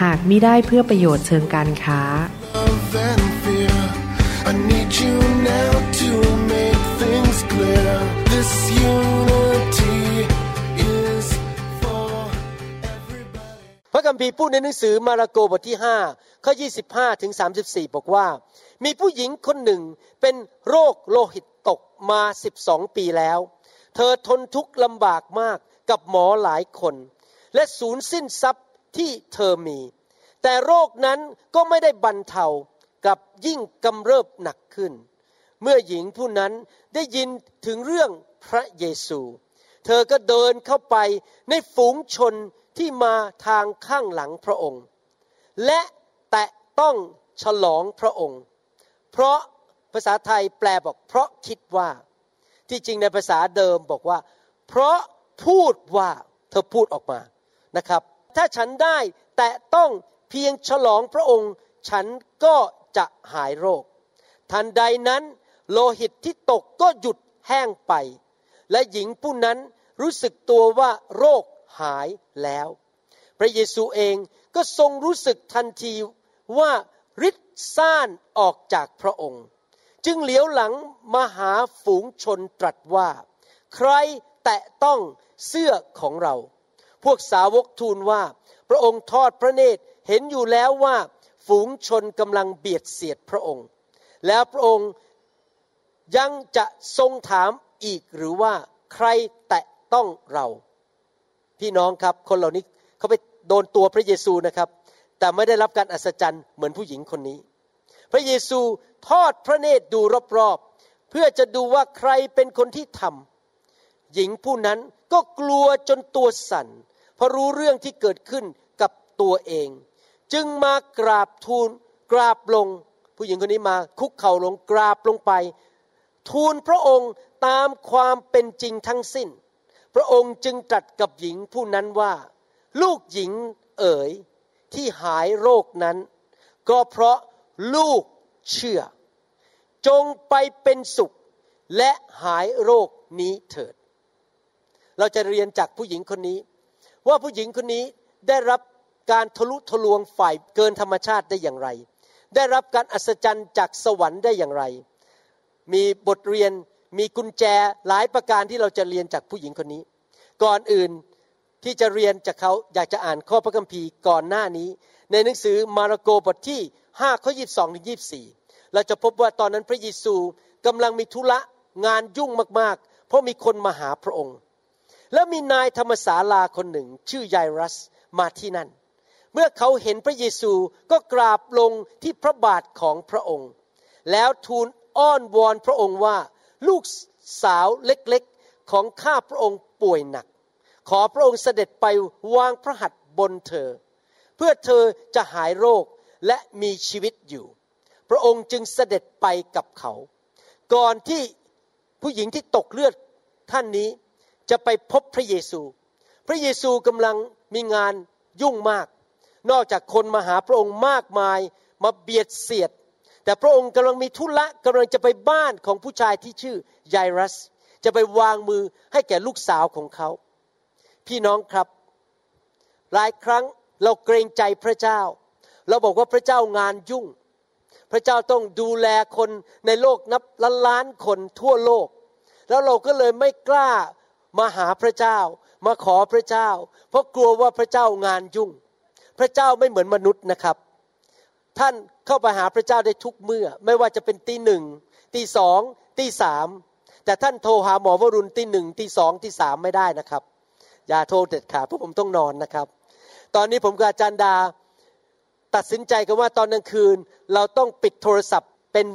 หากมิได้เพื่อประโยชน์เชิงการค้า love and fear. I need you now to make things clear. This unity is for everybody. พระคัมภีร์พูดในหนังสือมาระโกบทที่ 5 ข้อ 25 ถึง 34 บอกว่า มีผู้หญิงคนหนึ่งเป็นโรคโลหิตตกมา 12 ปีแล้ว เธอทนทุกข์ลำบากมากกับหมอหลายคน และสูญสิ้นทรัพย์ ที่เธอมี แต่โรคนั้นก็ไม่ได้บรรเทากับยิ่งกำเริบหนักขึ้น เมื่อหญิงผู้นั้นได้ยินถึงเรื่องพระเยซู เธอก็เดินเข้าไปในฝูงชนที่มาทางข้างหลังพระองค์ และแตะต้องฉลองพระองค์ เพราะภาษาไทยแปลบอกเพราะคิดว่า ที่จริงในภาษาเดิมบอกว่า เพราะพูดว่าเธอพูดออกมานะครับ ถ้าฉันได้แตะต้องเพียงฉลองพระองค์ ฉันก็จะหายโรค ทันใดนั้นโลหิตที่ตกก็หยุดแห้งไป และหญิงผู้นั้นรู้สึกตัวว่าโรคหายแล้ว พระเยซูเองก็ทรงรู้สึกทันทีว่าฤทธิ์ซ่านออกจากพระองค์ จึงเหลียวหลังมาหาฝูงชนตรัสว่า ใครแตะต้องเสื้อของเรา พวกสาวกทูลว่า พระองค์ทอดพระเนตรเห็นอยู่แล้วว่าฝูงชนกำลังเบียดเสียดพระองค์ แล้วพระองค์ยังจะทรงถามอีกหรือว่าใครแตะต้องเรา พี่น้องครับคนเหล่านี้เขาไปโดนตัวพระเยซูนะครับ แต่ไม่ได้รับการอัศจรรย์เหมือนผู้หญิงคนนี้ พระเยซูทอดพระเนตรดูรอบๆเพื่อจะดูว่าใครเป็นคนที่ทำหญิงผู้นั้นก็กลัวจนตัวสั่น เพราะรู้เรื่องที่เกิดขึ้นกับตัวเอง จึงมากราบทูลกราบลง ผู้หญิงคนนี้มาคุกเข่าลงกราบลงไป ทูลพระองค์ตามความเป็นจริงทั้งสิ้น พระองค์จึงตรัสกับหญิงผู้นั้นว่า ลูกหญิงเอ๋ยที่หายโรคนั้น ก็เพราะลูกเชื่อ จงไปเป็นสุขและหายโรคนี้เถิด เราจะเรียนจากผู้หญิงคนนี้ ว่าผู้หญิงคนนี้ได้รับการทะลุทะลวงฝ่ายเกินธรรมชาติได้อย่างไร ได้รับการอัศจรรย์จากสวรรค์ได้อย่างไร มีบทเรียนมีกุญแจหลายประการที่เราจะเรียนจากผู้หญิงคนนี้ ก่อนอื่นที่จะเรียนจากเขาอยากจะอ่านข้อพระคัมภีร์ก่อนหน้านี้ ในหนังสือมาระโกบทที่5ข้อ22ถึง24 เราจะพบว่าตอนนั้นพระเยซูกำลังมีธุระงานยุ่งมากๆ เพราะมีคนมาหาพระองค์ แล้วมีนายธรรมศาลาคนหนึ่ง ชื่อยายรัสมาที่นั่น เมื่อเขาเห็นพระเยซูก็กราบลงที่พระบาทของพระองค์ แล้วทูลอ้อนวอนพระองค์ว่า ลูกสาวเล็กๆของข้าพระองค์ป่วยหนัก ขอพระองค์เสด็จไปวางพระหัตถ์บนเธอ เพื่อเธอจะหายโรคและมีชีวิตอยู่ พระองค์จึงเสด็จไปกับเขา ก่อนที่ผู้หญิงที่ตกเลือดท่านนี้ จะไปพบพระเยซู พระเยซูกำลังมีงานยุ่งมาก นอกจากคนมาหาพระองค์มากมายมาเบียดเสียด แต่พระองค์กำลังมีธุระกำลังจะไปบ้านของผู้ชายที่ชื่อยายรัส จะไปวางมือให้แก่ลูกสาวของเขา พี่น้องครับ หลายครั้งเราเกรงใจพระเจ้า เราบอกว่าพระเจ้างานยุ่ง พระเจ้าต้องดูแลคนในโลกนับล้านล้านคนทั่วโลก แล้วเราก็เลยไม่กล้า มาหาพระเจ้า มาขอพระเจ้า เพราะกลัวว่าพระเจ้างานยุ่ง พระเจ้าไม่เหมือนมนุษย์นะครับ ท่านเข้าไปหาพระเจ้าได้ทุกเมื่อ ไม่ว่าจะเป็นตีหนึ่งตีสองตีสามแต่ท่านโทรหาหมอวรุณตีหนึ่งตีสองตีสามไม่ได้นะครับ อย่าโทรเด็ดขาดเพราะผมต้องนอนนะครับ ตอนนี้ผมกับอาจารย์ดาตัดสินใจกันว่าตอนกลางคืน เราต้องปิดโทรศัพท์เป็น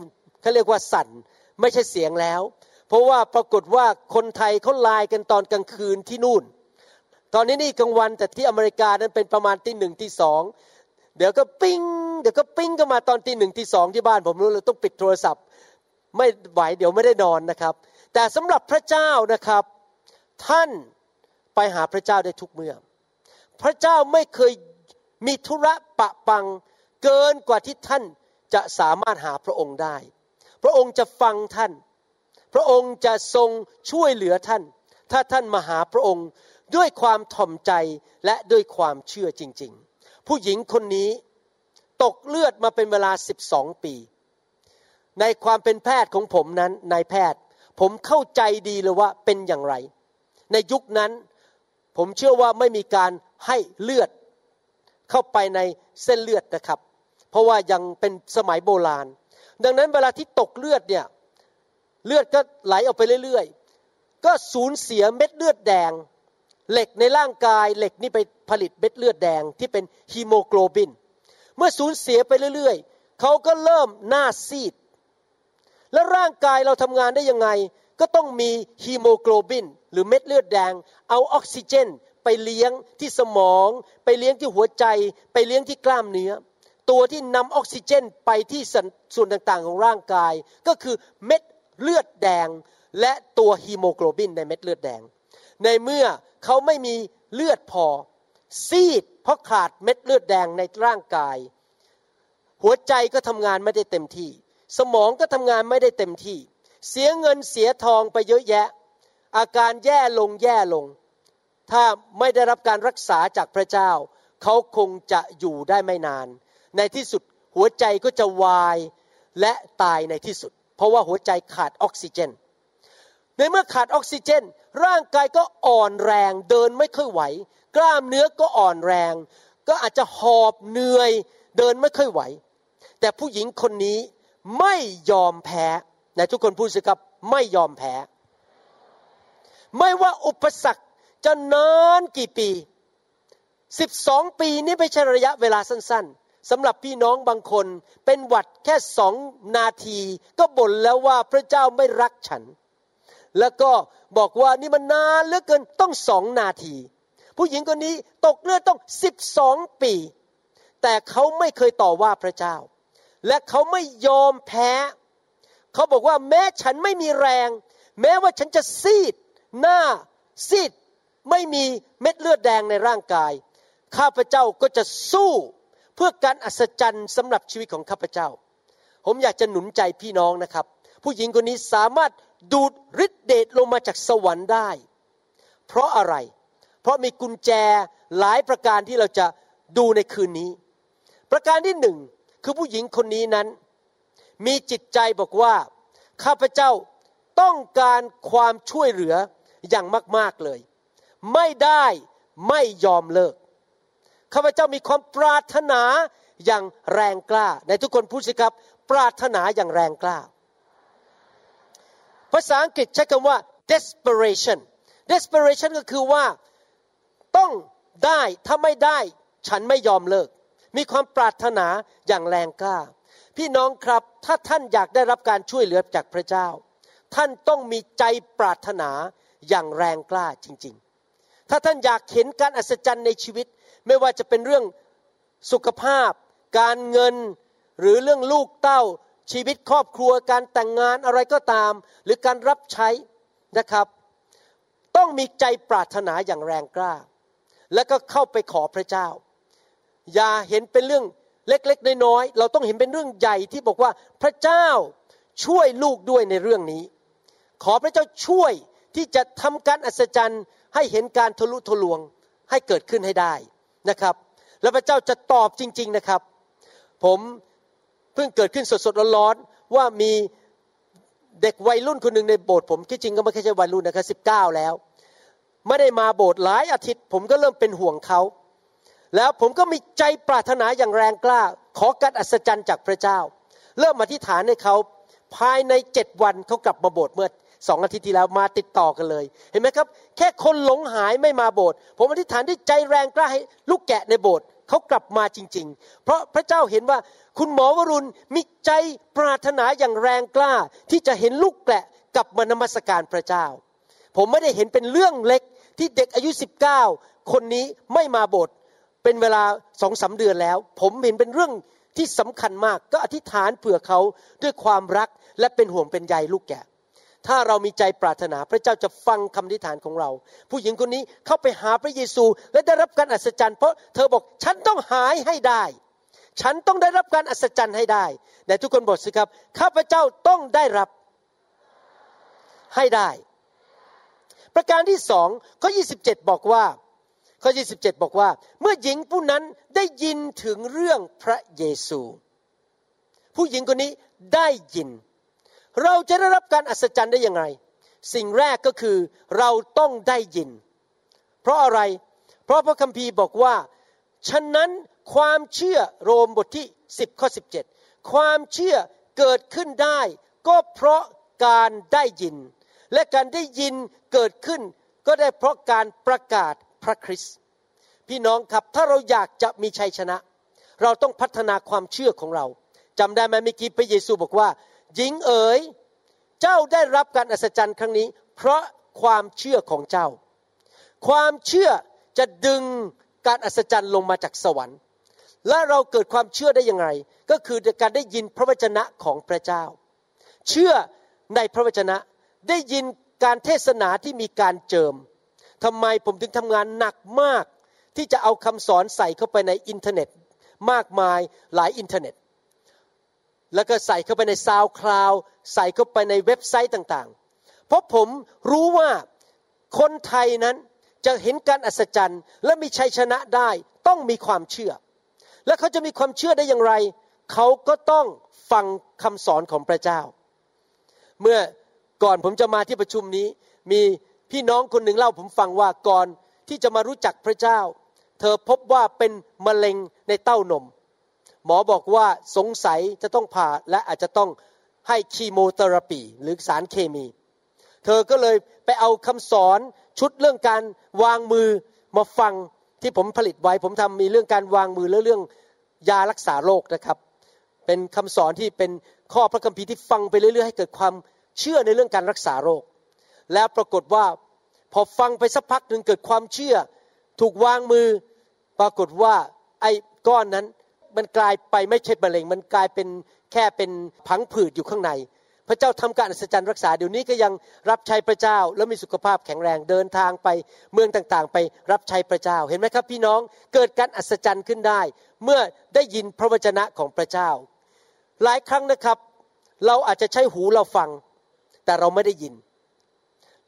เขาเรียกว่าสั่นไม่ใช่เสียงแล้ว เพราะว่าปรากฏว่าคนไทยเขาไลน์กันตอนกลางคืนที่นู่น ตอนนี้นี่กลางวันแต่ที่อเมริกานั้นเป็นประมาณตีหนึ่งตีสองเดี๋ยวก็ปิ้งเดี๋ยวก็ปิ้งก็มาตอนตีหนึ่งตีสองที่บ้านผมรู้เลยต้องปิดโทรศัพท์ ไม่ไหวเดี๋ยวไม่ได้นอนนะครับ แต่สำหรับพระเจ้านะครับ ท่านไปหาพระเจ้าได้ทุกเมื่อ พระเจ้าไม่เคยมีธุระปะปังเกินกว่าที่ท่านจะสามารถหาพระองค์ได้ พระองค์จะฟังท่าน พระองค์จะทรงช่วยเหลือท่าน ถ้าท่านมาหาพระองค์ด้วยความถ่อมใจและด้วยความเชื่อจริง ๆ ผู้หญิงคนนี้ตกเลือดมาเป็นเวลา 12 ปี ในความเป็นแพทย์ของผมนั้นนายแพทย์ ผมเข้าใจดีเลยว่าเป็นอย่างไร ในยุคนั้นผมเชื่อว่าไม่มีการให้เลือดเข้าไปในเส้นเลือดนะครับ เพราะว่ายังเป็นสมัยโบราณ ดังนั้นเวลาที่ตกเลือดเนี่ย เลือดก็ไหลออกไปเรื่อยๆ ก็สูญเสียเม็ดเลือดแดง เหล็กในร่างกายเหล็กนี่ไปผลิตเม็ดเลือดแดงที่เป็นฮีโมโกลบิน เมื่อสูญเสียไปเรื่อยๆ เขาก็เริ่มหน้าซีด แล้วร่างกายเราทำงานได้ยังไง ก็ต้องมีฮีโมโกลบิน หรือเม็ดเลือดแดง เอาออกซิเจนไปเลี้ยงที่สมอง ไปเลี้ยงที่หัวใจ ไปเลี้ยงที่กล้ามเนื้อ ตัวที่นำออกซิเจนไปที่ส่วนต่างๆของร่างกาย ก็คือเม็ด เลือดแดงและตัวฮีโมโกลบินในเม็ดเลือดแดง ในเมื่อเขาไม่มีเลือดพอ ซีดเพราะขาดเม็ดเลือดแดงในร่างกาย หัวใจก็ทำงานไม่ได้เต็มที่ สมองก็ทำงานไม่ได้เต็มที่ เสียเงินเสียทองไปเยอะแยะ อาการแย่ลงแย่ลง ถ้าไม่ได้รับการรักษาจากพระเจ้า เขาคงจะอยู่ได้ไม่นาน ในที่สุดหัวใจก็จะวายและตายในที่สุด เพราะว่าหัวใจขาดออกซิเจน ในเมื่อขาดออกซิเจน ร่างกายก็อ่อนแรงเดินไม่ค่อยไหว กล้ามเนื้อก็อ่อนแรง ก็อาจจะหอบเหนื่อยเดินไม่ค่อยไหว แต่ผู้หญิงคนนี้ไม่ยอมแพ้ในทุกคนพูดสิครับไม่ยอมแพ้ ไม่ว่าอุปสรรคจะนานกี่ปี12ปีนี่ไม่ใช่ระยะเวลาสั้นๆ สำหรับพี่น้องบางคน เป็นหวัดแค่สองนาที ก็บ่นแล้วว่าพระเจ้าไม่รักฉัน แล้วก็บอกว่านี่มันนานเหลือเกินต้องสองนาที ผู้หญิงคนนี้ตกเลือดต้อง12ปี แต่เขาไม่เคยต่อว่าพระเจ้า และเขาไม่ยอมแพ้ เขาบอกว่าแม้ฉันไม่มีแรง แม้ว่าฉันจะซีด หน้าซีดไม่มีเม็ดเลือดแดงในร่างกาย ข้าพเจ้าก็จะสู้ เพื่อการอัศจรรย์สำหรับชีวิตของข้าพเจ้า ผมอยากจะหนุนใจพี่น้องนะครับ ผู้หญิงคนนี้สามารถดูดฤทธิเดชลงมาจากสวรรค์ได้ เพราะอะไร เพราะมีกุญแจหลายประการที่เราจะดูในคืนนี้ ประการที่หนึ่งคือผู้หญิงคนนี้นั้น มีจิตใจบอกว่าข้าพเจ้าต้องการความช่วยเหลืออย่างมาก ๆเลย ไม่ได้ไม่ยอมเลิก ข้าพเจ้ามีความปรารถนาอย่างแรงกล้า ในทุกคนพูดสิครับ ปรารถนาอย่างแรงกล้า ภาษาอังกฤษใช้คำว่า desperation desperation ก็คือว่าต้องได้ถ้าไม่ได้ ฉันไม่ยอมเลิก มีความปรารถนาอย่างแรงกล้า พี่น้องครับถ้าท่านอยากได้รับการช่วยเหลือจากพระเจ้า ท่านต้องมีใจปรารถนาอย่างแรงกล้าจริง ๆ ถ้าท่านอยากเห็นการอัศจรรย์ในชีวิต ไม่ว่าจะเป็นเรื่องสุขภาพ การเงินหรือเรื่องลูกเต้า ชีวิตครอบครัวการแต่งงานอะไรก็ตาม หรือการรับใช้นะครับ ต้องมีใจปรารถนาอย่างแรงกล้า แล้วก็เข้าไปขอพระเจ้า อย่าเห็นเป็นเรื่องเล็กๆน้อยๆเราต้องเห็นเป็นเรื่องใหญ่ที่บอกว่าพระเจ้าช่วยลูกด้วยในเรื่องนี้ ขอพระเจ้าช่วยที่จะทำการอัศจรรย์ให้เห็นการทะลุทะลวงให้เกิดขึ้นให้ได้ นะครับ แล้วพระเจ้าจะตอบจริง ๆนะครับ ผมเพิ่งเกิดขึ้นสดๆร้อนๆว่ามีเด็กวัยรุ่นคนหนึ่งในโบสถ์ผมที่จริงก็ไม่ใช่วัยรุ่นนะครับสิบเก้าแล้ว ไม่ได้มาโบสถ์หลายอาทิตย์ ผมก็เริ่มเป็นห่วงเขา แล้วผมก็มีใจปรารถนาอย่างแรงกล้า ขอการอัศจรรย์จากพระเจ้า เริ่มอธิษฐานให้เขาภายในเจ็ดวันเขากลับมาโบสถ์เมื่อ สองอาทิตย์ที่แล้วมาติดต่อกันเลย เห็นไหมครับ แค่คนหลงหายไม่มาโบสถ์ผมอธิษฐานด้วยใจแรงกล้าให้ลูกแกะในโบสถ์เขากลับมาจริง ๆ เพราะพระเจ้าเห็นว่าคุณหมอวรุณมีใจปรารถนาอย่างแรงกล้า ที่จะเห็นลูกแกะกลับมานมัสการพระเจ้า ผมไม่ได้เห็นเป็นเรื่องเล็กที่เด็กอายุ 19 คนนี้ไม่มาโบสถ์เป็นเวลาสองสาเดือนแล้ว ผมเห็นเป็นเรื่องที่สำคัญมากก็อธิษฐานเผื่อเขาด้วยความรักและเป็นห่วงเป็นใยลูกแกะ ถ้าเรามีใจปรารถนาพระเจ้าจะฟังคำอธิษฐานของเรา ผู้หญิงคนนี้เข้าไปหาพระเยซูและได้รับการอัศจรรย์ เพราะเธอบอกฉันต้องหายให้ได้ ฉันต้องได้รับการอัศจรรย์ให้ได้แต่ทุกคนบอกสิครับข้าพเจ้าต้องได้รับให้ได้ ประการที่สองข้อ 27 บอกว่าข้อ 27 บอกว่า เมื่อหญิงผู้นั้นได้ยินถึงเรื่องพระเยซู ผู้หญิงคนนี้ได้ยิน เราจะได้รับการอัศจรรย์ได้ยังไงสิ่งแรกก็คือเราต้องได้ยิน เพราะอะไร เพราะพระคัมภีร์บอกว่า ฉะนั้นความเชื่อโรมบทที่ 10ข้อ17 ความเชื่อเกิดขึ้นได้ ก็เพราะการได้ยิน และการได้ยินเกิดขึ้น ก็ได้เพราะการประกาศพระคริสต์พี่น้องครับถ้าเราอยากจะมีชัยชนะ เราต้องพัฒนาความเชื่อของเราจำได้ไหมเมื่อกี้พระเยซูบอกว่า หญิงเอ๋ยเจ้าได้รับการอัศจรรย์ครั้งนี้ เพราะความเชื่อของเจ้า ความเชื่อจะดึงการอัศจรรย์ลงมาจากสวรรค์ และเราเกิดความเชื่อได้ยังไง ก็คือการได้ยินพระวจนะของพระเจ้า เชื่อในพระวจนะได้ยินการเทศนาที่มีการเจิมทำไมผมถึงทำงานหนักมาก ที่จะเอาคำสอนใส่เข้าไปในอินเทอร์เน็ต มากมายหลายอินเทอร์เน็ต แล้วก็ใส่เข้าไปใน SoundCloud ใส่เข้าไปในเว็บไซต์ต่างๆ เพราะผมรู้ว่าคนไทยนั้นจะเห็นการอัศจรรย์ และมีชัยชนะได้ต้องมีความเชื่อ และเขาจะมีความเชื่อได้อย่างไร เขาก็ต้องฟังคำสอนของพระเจ้า เมื่อก่อนผมจะมาที่ประชุมนี้ มีพี่น้องคนหนึ่งเล่าผมฟังว่าก่อนที่จะมารู้จักพระเจ้า เธอพบว่าเป็นมะเร็งในเต้านม หมอบอกว่าสงสัยจะต้องผ่าและอาจจะต้องให้ chemotherapy หรือสารเคมี เธอก็เลยไปเอาคำสอนชุดเรื่องการวางมือมาฟังที่ผมผลิตไว้ ผมทำมีเรื่องการวางมือและเรื่องยารักษาโรคนะครับ เป็นคำสอนที่เป็นข้อพระคัมภีร์ที่ฟังไปเรื่อยๆให้เกิดความเชื่อในเรื่องการรักษาโรค แล้วปรากฏว่าพอฟังไปสักพักหนึ่งเกิดความเชื่อ ถูกวางมือ ปรากฏว่าไอ้ก้อนนั้น มันกลายไปไม่ใช่มะเร็ง มันกลายเป็นแค่เป็นผังผืดอยู่ข้างใน พระเจ้าทำการอัศจรรย์รักษาเดี๋ยวนี้ก็ยังรับใช้พระเจ้าแล้วมีสุขภาพแข็งแรงเดินทางไปเมืองต่างๆ ไปรับใช้พระเจ้าเห็นไหมครับพี่น้องเกิดการอัศจรรย์ขึ้นได้ เมื่อได้ยินพระวจนะของพระเจ้า หลายครั้งนะครับ เราอาจจะใช้หูเราฟัง แต่เราไม่ได้ยิน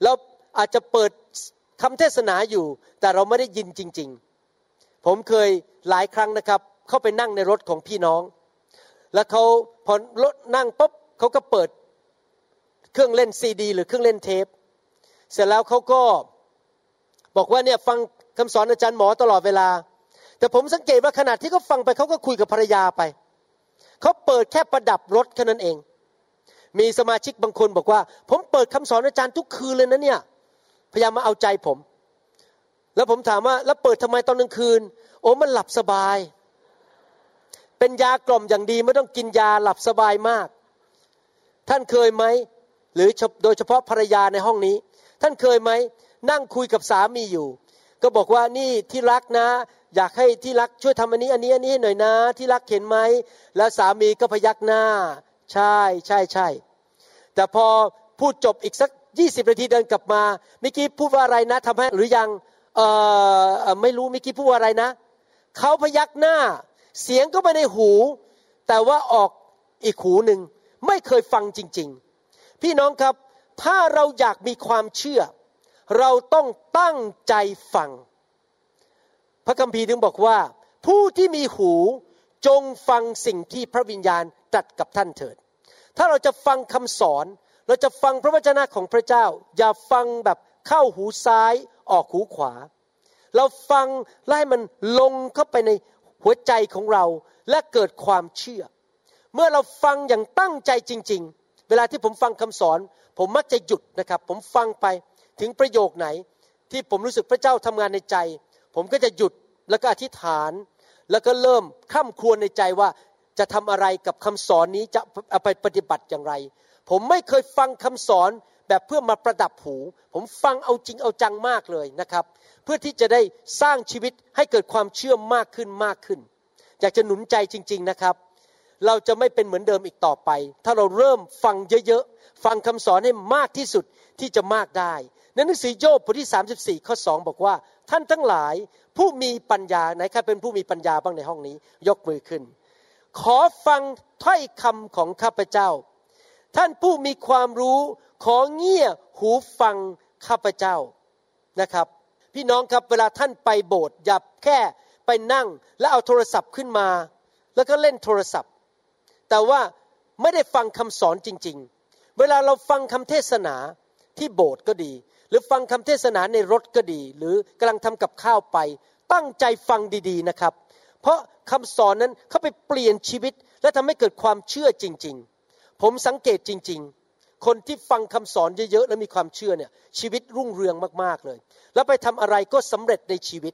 เราอาจจะเปิดคำเทศนาอยู่ แต่เราไม่ได้ยินจริง ๆ ผมเคยหลายครั้งนะครับ เข้าไปนั่งในรถของพี่น้อง แล้วเขาพอรถนั่งปุ๊บเขาก็เปิดเครื่องเล่นซีดี หรือเครื่องเล่นเทป เสร็จแล้วเขาก็บอกว่าเนี่ยฟังคำสอนอาจารย์หมอตลอดเวลา แต่ผมสังเกตว่าขณะที่เขาฟังไปเขาก็คุยกับภรรยาไปเขาเปิดแค่ประดับรถแค่นั้นเอง มีสมาชิกบางคนบอกว่า ผมเปิดคำสอนอาจารย์ทุกคืนเลยนะเนี่ยพยายามมาเอาใจผม แล้วผมถามว่าแล้วเปิดทำไมตอนกลางคืน โอ้มันหลับสบาย เป็นยากล่อมอย่างดีไม่ต้องกินยาหลับสบายมาก ท่านเคยไหมหรือโดยเฉพาะภรรยาในห้องนี้ ท่านเคยไหมนั่งคุยกับสามีอยู่ ก็บอกว่านี่ที่รักนะ อยากให้ที่รักช่วยทำอันนี้อันนี้อันนี้หน่อยนะ ที่รักเห็นไหมแล้วสามีก็พยักหน้า ใช่ใช่ใช่แต่พอพูดจบอีกสักยี่สิบนาทีเดินกลับมาเมื่อกี้พูดว่าอะไรนะทำให้หรือยังเออไม่รู้เมื่อกี้พูดว่าอะไรนะเขาพยักหน้า เสียงก็ไปในหู แต่ว่าออกอีกหูหนึ่งไม่เคยฟังจริง ๆ พี่น้องครับถ้าเราอยากมีความเชื่อ เราต้องตั้งใจฟัง พระคัมภีร์ถึงบอกว่า ผู้ที่มีหูจงฟังสิ่งที่พระวิญญาณตรัสกับท่านเถิด ถ้าเราจะฟังคำสอน เราจะฟังพระวจนะของพระเจ้า อย่าฟังแบบเข้าหูซ้ายออกหูขวา เราฟังไล่มันลงเข้าไปใน หัวใจของเราและเกิดความเชื่อ เมื่อเราฟังอย่างตั้งใจจริง ๆ เวลาที่ผมฟังคำสอน ผมมักจะหยุดนะครับ ผมฟังไปถึงประโยคไหน ที่ผมรู้สึกพระเจ้าทำงานในใจ ผมก็จะหยุดแล้วก็อธิษฐาน แล้วก็เริ่มข้ามควรในใจว่าจะทำอะไรกับคำสอนนี้จะเอาไปปฏิบัติอย่างไร ผมไม่เคยฟังคำสอน แบบเพื่อมาประดับหู ผมฟังเอาจริงเอาจังมากเลยนะครับ เพื่อที่จะได้สร้างชีวิตให้เกิดความเชื่อมากขึ้นมากขึ้น อยากจะหนุนใจจริง ๆนะครับ เราจะไม่เป็นเหมือนเดิมอีกต่อไป ถ้าเราเริ่มฟังเยอะๆ ฟังคำสอนให้มากที่สุดที่จะมากได้ในหนังสือโยบบทที่ 34 ข้อ 2 บอกว่า ท่านทั้งหลายผู้มีปัญญาไหนใครเป็นผู้มีปัญญาบ้างในห้องนี้ ยกมือขึ้น ขอฟังถ้อยคำของข้าพเจ้า ท่านผู้มีความรู้ ขอเงี่ยหูฟังข้าพเจ้านะครับ พี่น้องครับเวลาท่านไปโบสถ์อย่าแค่ไปนั่งแล้วเอาโทรศัพท์ขึ้นมา แล้วก็เล่นโทรศัพท์ แต่ว่าไม่ได้ฟังคำสอนจริง ๆ เวลาเราฟังคำเทศนาที่โบสถ์ก็ดี หรือฟังคำเทศนาในรถก็ดี หรือกำลังทำกับข้าวไป ตั้งใจฟังดีๆนะครับ เพราะคำสอนนั้นเขาไปเปลี่ยนชีวิต และทำให้เกิดความเชื่อจริง ๆ ผมสังเกตจริง ๆ คนที่ฟังคำสอนเยอะๆแล้วมีความเชื่อเนี่ยชีวิตรุ่งเรืองมากๆเลย แล้วไปทำอะไรก็สำเร็จในชีวิต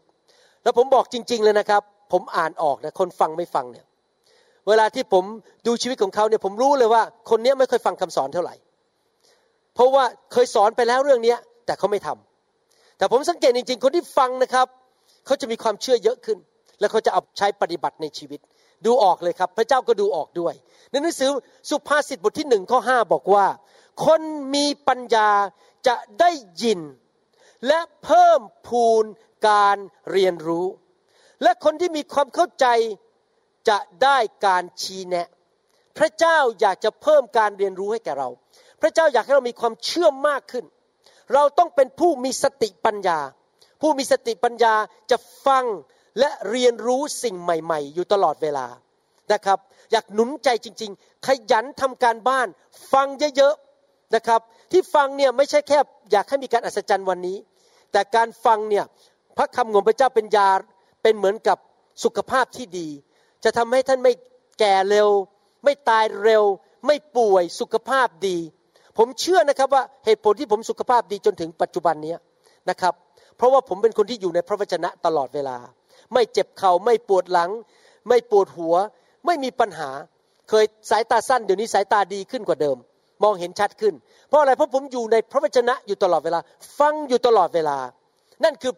แล้วผมบอกจริง ๆเลยนะครับ ผมอ่านออกนะคนฟังไม่ฟังเนี่ยเวลาที่ผมดูชีวิตของเขาเนี่ยผมรู้เลยว่าคนนี้ไม่ค่อยฟังคำสอนเท่าไหร่ เพราะว่าเคยสอนไปแล้วเรื่องนี้แต่เขาไม่ทำแต่ผมสังเกตจริง ๆ คนที่ฟังนะครับเขาจะมีความเชื่อเยอะขึ้น แล้วเขาจะเอาใช้ปฏิบัติในชีวิต ดูออกเลยครับ พระเจ้าก็ดูออกด้วยในหนังสือสุภาษิตบทที่หนึ่งข้อห้าบอกว่า คนมีปัญญาจะได้ยิน และเพิ่มพูนการเรียนรู้ และคนที่มีความเข้าใจจะได้การชี้แนะ พระเจ้าอยากจะเพิ่มการเรียนรู้ให้แก่เรา พระเจ้าอยากให้เรามีความเชื่อมากขึ้น เราต้องเป็นผู้มีสติปัญญา ผู้มีสติปัญญาจะฟังและเรียนรู้สิ่งใหม่ ๆ อยู่ตลอดเวลานะครับ อยากหนุนใจจริง ๆ ขยันทำการบ้าน ฟังเยอะๆ นะครับ ที่ฟังเนี่ยไม่ใช่แค่อยากให้มีการอัศจรรย์วันนี้ แต่การฟังเนี่ยพระคำของพระเจ้าเป็นยาเป็นเหมือนกับสุขภาพที่ดี จะทำให้ท่านไม่แก่เร็ว ไม่ตายเร็ว ไม่ป่วยสุขภาพดี ผมเชื่อนะครับว่าเหตุผลที่ผมสุขภาพดีจนถึงปัจจุบันนี้นะครับ เพราะว่าผมเป็นคนที่อยู่ในพระวจนะตลอดเวลา ไม่เจ็บเขา่าไม่ปวดหลัง ไม่ปวดหัว ไม่มีปัญหา เคยสายตาสั้นเดี๋ยวนี้สายตาดีขึ้นกว่าเดิม มองเห็นชัดขึ้น เพราะอะไรเพราะผมอยู่ในพระวจนะอยู่ตลอดเวลา ฟังอยู่ตลอดเวลา นั่นคือ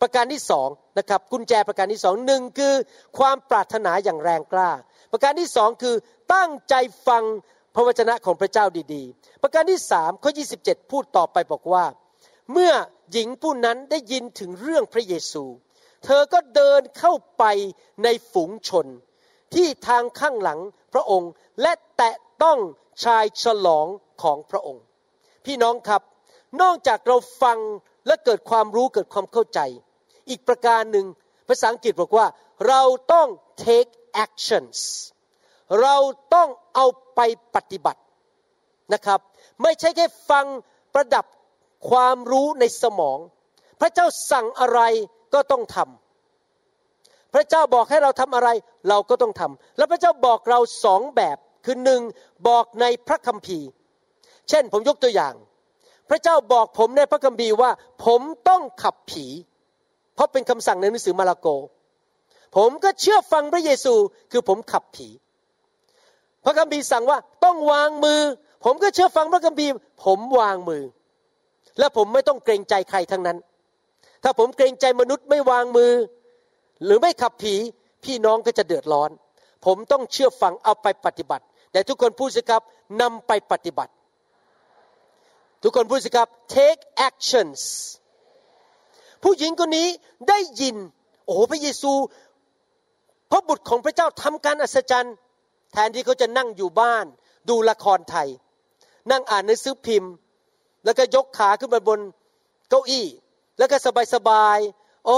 ประการที่สองนะครับกุญแจประการที่สองหนึ่งคือความปรารถนาอย่างแรงกล้า ประการที่สองคือตั้งใจฟังพระวจนะของพระเจ้าดีๆ ประการที่สามข้อ 27 พูดต่อไปบอกว่า เมื่อหญิงผู้นั้นได้ยินถึงเรื่องพระเยซู เธอก็เดินเข้าไปในฝูงชน ที่ทางข้างหลัง พระองค์และแตะต้องชายฉลองของพระองค์ พี่น้องครับนอกจากเราฟังและเกิดความรู้เกิดความเข้าใจ อีกประการหนึ่งภาษาอังกฤษบอกว่า เราต้อง take actions เราต้องเอาไปปฏิบัตินะครับ ไม่ใช่แค่ฟังประดับความรู้ในสมอง พระเจ้าสั่งอะไรก็ต้องทำ พระเจ้าบอกให้เราทำอะไรเราก็ต้องทำแล้วพระเจ้าบอกเราสองแบบคือหนึ่งบอกในพระคัมภีร์ เช่นผมยกตัวอย่าง พระเจ้าบอกผมในพระคัมภีร์ว่า ผมต้องขับผี เพราะเป็นคำสั่งในหนังสือมาระโก ผมก็เชื่อฟังพระเยซูคือผมขับผี พระคัมภีร์สั่งว่าต้องวางมือ ผมก็เชื่อฟังพระคัมภีร์ ผมวางมือ และผมไม่ต้องเกรงใจใครทั้งนั้น ถ้าผมเกรงใจมนุษย์ไม่วางมือ หรือไม่ขับผีพี่น้องก็จะเดือดร้อน ผมต้องเชื่อฟังเอาไปปฏิบัติ แต่ทุกคนพูดสิครับนำไปปฏิบัติ ทุกคนพูดสิครับ take actions ผู้หญิงคนนี้ได้ยิน โอ้โหพระเยซูพระบุตรของพระเจ้าทำการอัศจรรย์ แทนที่เขาจะนั่งอยู่บ้าน ดูละครไทย นั่งอ่านหนังสือพิมพ์ แล้วก็ยกขาขึ้นไปบนเก้าอี้ แล้วก็สบายๆโอ้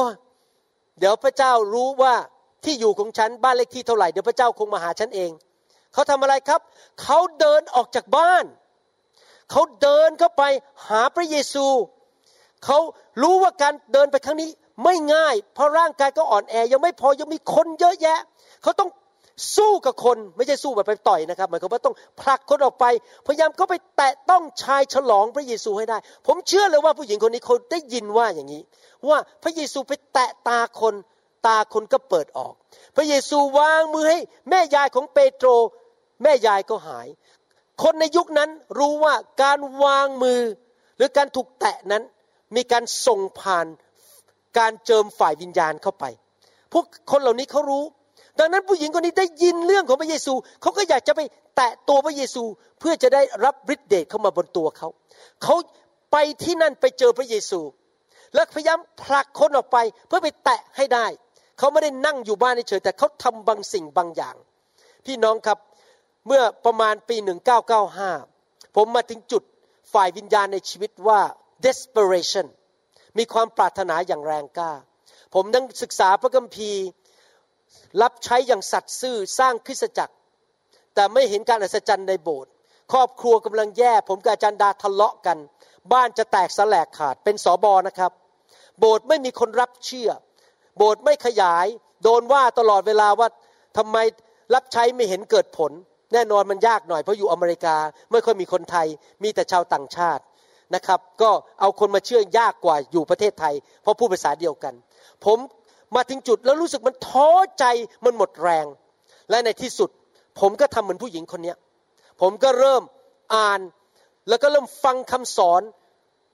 เดี๋ยวพระเจ้ารู้ว่าที่อยู่ของฉันบ้านเลขที่เท่าไหร่เดี๋ยวพระเจ้าคงมาหาฉันเอง เขาทำอะไรครับ เขาเดินออกจากบ้าน เขาเดินเข้าไปหาพระเยซู เขารู้ว่าการเดินไปครั้งนี้ไม่ง่าย เพราะร่างกายก็อ่อนแอยังไม่พอยังมีคนเยอะแยะ เขาต้อง สู้กับคนไม่ใช่สู้แบบไปต่อยนะครับหมายความว่าต้องผลักคนออกไป พยายามเขาไปแตะต้องชายฉลองพระเยซูให้ได้ ผมเชื่อเลยว่าผู้หญิงคนนี้เขาได้ยินว่าอย่างนี้ ว่าพระเยซูไปแตะตาคนตาคนก็เปิดออก พระเยซูวางมือให้แม่ยายของเปโตร แม่ยายก็หาย คนในยุคนั้นรู้ว่าการวางมือ หรือการถูกแตะนั้น มีการส่งผ่านการเจิมฝ่ายวิญญาณเข้าไป พวกคนเหล่านี้เขารู้ ดังนั้นผู้หญิงคนนี้ได้ยินเรื่องของพระเยซูเขาก็อยากจะไปแตะตัวพระเยซูเพื่อจะได้รับฤทธิ์เดชเข้ามาบนตัวเขาเขาไปที่นั่นไปเจอพระเยซู และพยายามผลักคนออกไปเพื่อไปแตะให้ได้ เขาไม่ได้นั่งอยู่บ้านเฉยแต่เขาทำบางสิ่งบางอย่าง พี่น้องครับเมื่อประมาณปี 1995 ผมมาถึงจุดฝ่ายวิญญาณในชีวิตว่า desperation มีความปรารถนาอย่างแรงกล้า ผมนั่งศึกษาพระคัมภีร์ รับใช้อย่างสัตย์ซื่อสร้างคริสตจักร แต่ไม่เห็นการอัศจรรย์ในโบสถ์ครอบครัวกำลังแย่ ผมกับอาจารย์ดาทะเลาะกัน บ้านจะแตกสลายขาดเป็นสอบอนะครับ โบสถ์ไม่มีคนรับเชื่อ โบสถ์ไม่ขยาย โดนว่าตลอดเวลาว่าทำไมรับใช้ไม่เห็นเกิดผล แน่นอนมันยากหน่อยเพราะอยู่อเมริกาไม่ค่อยมีคนไทย มีแต่ชาวต่างชาตินะครับ ก็เอาคนมาเชื่อยากกว่าอยู่ประเทศไทย เพราะพูดภาษาเดียวกัน ผม มาถึงจุดแล้วรู้สึกมันท้อใจมันหมดแรง และในที่สุด ผมก็ทำเหมือนผู้หญิงคนนี้ผมก็เริ่มอ่านแล้วก็เริ่มฟังคำสอน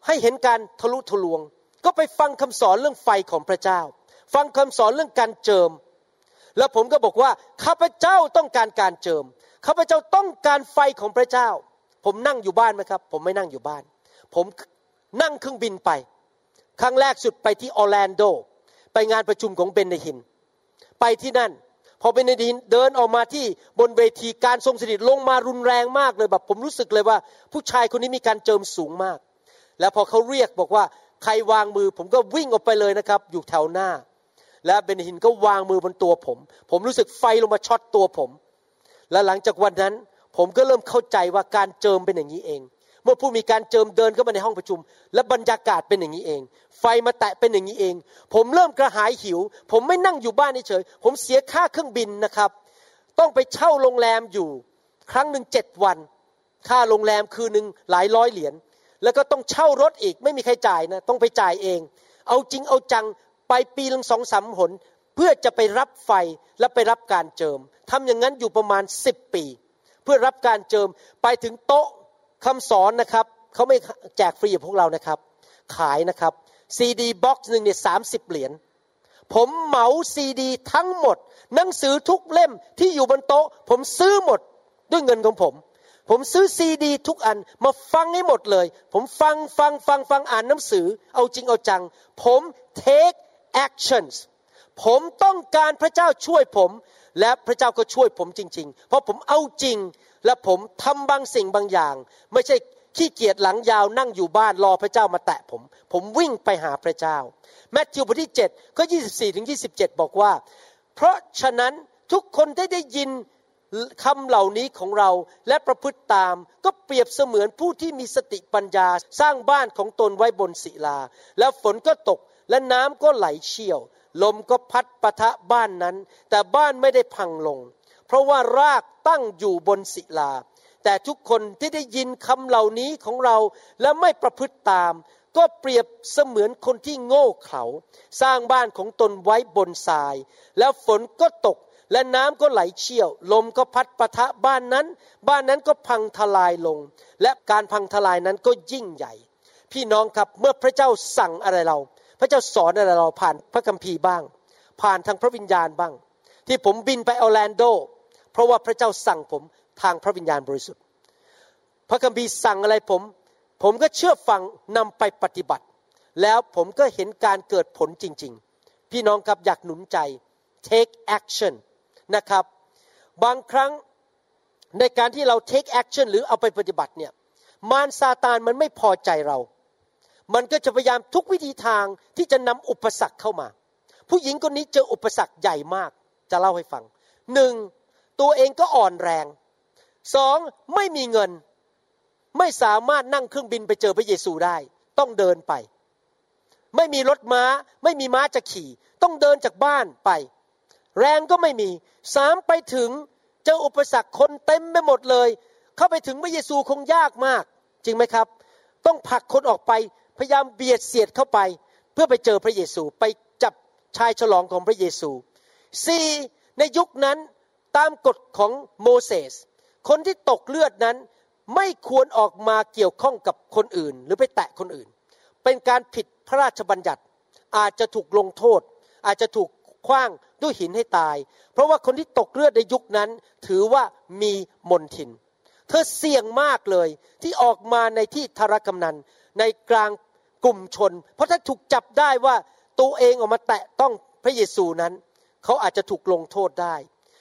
ให้เห็นการทะลุทะลวง ก็ไปฟังคำสอนเรื่องไฟของพระเจ้า ฟังคำสอนเรื่องการเจิม แล้วผมก็บอกว่าข้าพเจ้าต้องการการเจิมข้าพเจ้าต้องการไฟของพระเจ้า ผมนั่งอยู่บ้านไหมครับ ผมไม่นั่งอยู่บ้าน ผมนั่งเครื่องบินไป ครั้งแรกสุดไปที่ออร์แลนโด ไปงานประชุมของเบนเดหิน ไปที่นั่น พอเบนเดหินเดินออกมาที่บนเวทีการทรงสถิตลงมารุนแรงมากเลยแบบผมรู้สึกเลยว่า ผู้ชายคนนี้มีการเจิมสูงมาก แล้วพอเขาเรียกบอกว่าใครวางมือ ผมก็วิ่งออกไปเลยนะครับ อยู่แถวหน้า และเบนหินก็วางมือบนตัวผม ผมรู้สึกไฟลงมาช็อตตัวผม และหลังจากวันนั้น ผมก็เริ่มเข้าใจว่าการเจิมเป็นอย่างนี้เอง เมื่อผู้มีการเจิมเดินเข้ามาในห้องประชุม และบรรยากาศเป็นอย่างนี้เอง ไฟมาแตะเป็นอย่างนี้เอง ผมเริ่มกระหายหิว ผมไม่นั่งอยู่บ้านเฉยผมเสียค่าเครื่องบินนะครับ ต้องไปเช่าโรงแรมอยู่ ครั้งหนึ่งเจ็ดวัน ค่าโรงแรมคืนหนึ่งหลายร้อยเหรียญแล้วก็ต้องเช่ารถอีกไม่มีใครจ่ายนะต้องไปจ่ายเอง เอาจริงเอาจังไปปีละสองสามหนเพื่อจะไปรับไฟและไปรับการเจิมทำอย่างนั้นอยู่ประมาณสิบปี เพื่อรับการเจิมไปถึงโต๊ะ คำสอนนะครับเขาไม่แจกฟรีกับพวกเรานะครับ ขายนะครับซีดี box หนึ่งเนี่ยสามสิบเหรียญผมเหมาซีดีทั้งหมด หนังสือทุกเล่มที่อยู่บนโต๊ะ ผมซื้อหมดด้วยเงินของผม ผมซื้อซีดี ทุกอันมาฟังให้หมดเลย ผมฟังฟังฟังฟังอ่านหนังสือ เอาจริงเอาจัง ผม take actions ผมต้องการพระเจ้าช่วยผม และพระเจ้าก็ช่วยผมจริง ๆ เพราะผมเอาจริง และผมทำบางสิ่งบางอย่าง ไม่ใช่ขี้เกียจหลังยาวนั่งอยู่บ้านรอพระเจ้ามาแตะผม ผมวิ่งไปหาพระเจ้าแมทธิวบทที่7ข้อ24ถึง27 บอกว่า เพราะฉะนั้นทุกคนได้ได้ยินคำเหล่านี้ของเราและประพฤติตาม ก็เปรียบเสมือนผู้ที่มีสติปัญญาสร้างบ้านของตนไว้บนศิลา แล้วฝนก็ตกและน้ำก็ไหลเชี่ยว ลมก็พัดปะทะบ้านนั้น แต่บ้านไม่ได้พังลง เพราะว่ารากตั้งอยู่บนศิลา แต่ทุกคนที่ได้ยินคำเหล่านี้ของเราและไม่ประพฤติตาม ก็เปรียบเสมือนคนที่โง่เขลาสร้างบ้านของตนไว้บนทราย แล้วฝนก็ตกและน้ำก็ไหลเชี่ยว ลมก็พัดปะทะบ้านนั้น บ้านนั้นก็พังทลายลง และการพังทลายนั้นก็ยิ่งใหญ่ พี่น้องครับเมื่อพระเจ้าสั่งอะไรเรา พระเจ้าสอนอะไรเราผ่านพระคัมภีร์บ้าง ผ่านทางพระวิญญาณบ้าง ที่ผมบินไปออร์แลนโด ราะว่าพระเจ้าสั่งผมทางพระวิญญาณบริสุทธิ์ พระคัมภีร์สั่งอะไรผม ผมก็เชื่อฟังนำไปปฏิบัติ แล้วผมก็เห็นการเกิดผลจริง ๆ พี่น้องครับอยากหนุนใจ take action นะครับ บางครั้งในการที่เรา take action หรือเอาไปปฏิบัติเนี่ยมารซาตานมันไม่พอใจเรา มันก็จะพยายามทุกวิธีทางที่จะนำอุปสรรคเข้ามา ผู้หญิงคนนี้เจออุปสรรคใหญ่มาก จะเล่าให้ฟังหนึ่ง ตัวเองก็อ่อนแรงสองไม่มีเงิน ไม่สามารถนั่งเครื่องบินไปเจอพระเยซูได้ ต้องเดินไป ไม่มีรถม้า ไม่มีม้าจะขี่ ต้องเดินจากบ้านไป แรงก็ไม่มีสามไปถึงเจออุปสรรคคนเต็มไปหมดเลย เข้าไปถึงพระเยซูคงยากมาก จริงไหมครับ ต้องผลักคนออกไปพยายามเบียดเสียดเข้าไป เพื่อไปเจอพระเยซูไปจับชายฉลองของพระเยซูสี่ในยุคนั้น ตามกฎของโมเสสคนที่ตกเลือดนั้นไม่ควรออกมาเกี่ยวข้องกับคนอื่น หรือไปแตะคนอื่น เป็นการผิดพระราชบัญญัติ อาจจะถูกลงโทษ อาจจะถูกคว้างด้วยหินให้ตาย เพราะว่าคนที่ตกเลือดในยุคนั้น ถือว่ามีมนทิน เธอเสี่ยงมากเลยที่ออกมาในที่ธารกำนันในกลางกลุ่มชน เพราะถ้าถูกจับได้ว่าตัวเองออกมาแตะต้องพระเยซูนั้น เขาอาจจะถูกลงโทษได้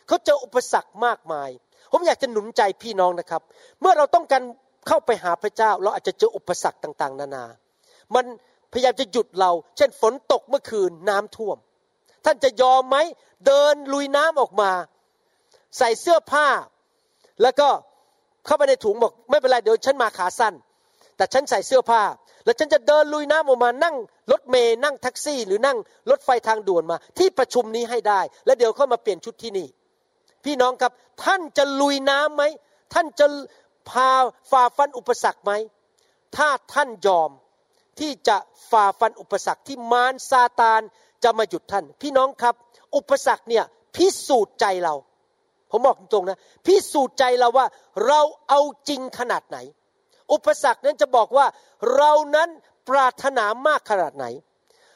เขาเจออุปสรรคมากมาย ผมอยากจะหนุนใจพี่น้องนะครับ เมื่อเราต้องการเข้าไปหาพระเจ้า เราอาจจะเจออุปสรรคต่าง ๆ นานา มันพยายามจะหยุดเรา เช่นฝนตกเมื่อคืนน้ำท่วม ท่านจะยอมไหมเดินลุยน้ำออกมา ใส่เสื้อผ้า แล้วก็เข้าไปในถุงบอก ไม่เป็นไรเดี๋ยวฉันมาขาสั้น แต่ฉันใส่เสื้อผ้า แล้วฉันจะเดินลุยน้ำออกมานั่งรถเมย์นั่งแท็กซี่ หรือนั่งรถไฟทางด่วนมา ที่ประชุมนี้ให้ได้ แล้วเดี๋ยวเข้ามาเปลี่ยนชุดที่นี่ พี่น้องครับ ท่านจะลุยน้ำไหม ท่านจะพาฝ่าฟันอุปสรรคไหม ถ้าท่านยอมที่จะฝ่าฟันอุปสรรคที่มารซาตานจะมาหยุดท่าน พี่น้องครับ อุปสรรคเนี่ยพิสูจน์ใจเรา ผมบอกตรงๆนะ พิสูจน์ใจเราว่าเราเอาจริงขนาดไหน อุปสรรคนั้นจะบอกว่าเรานั้นปรารถนามากขนาดไหน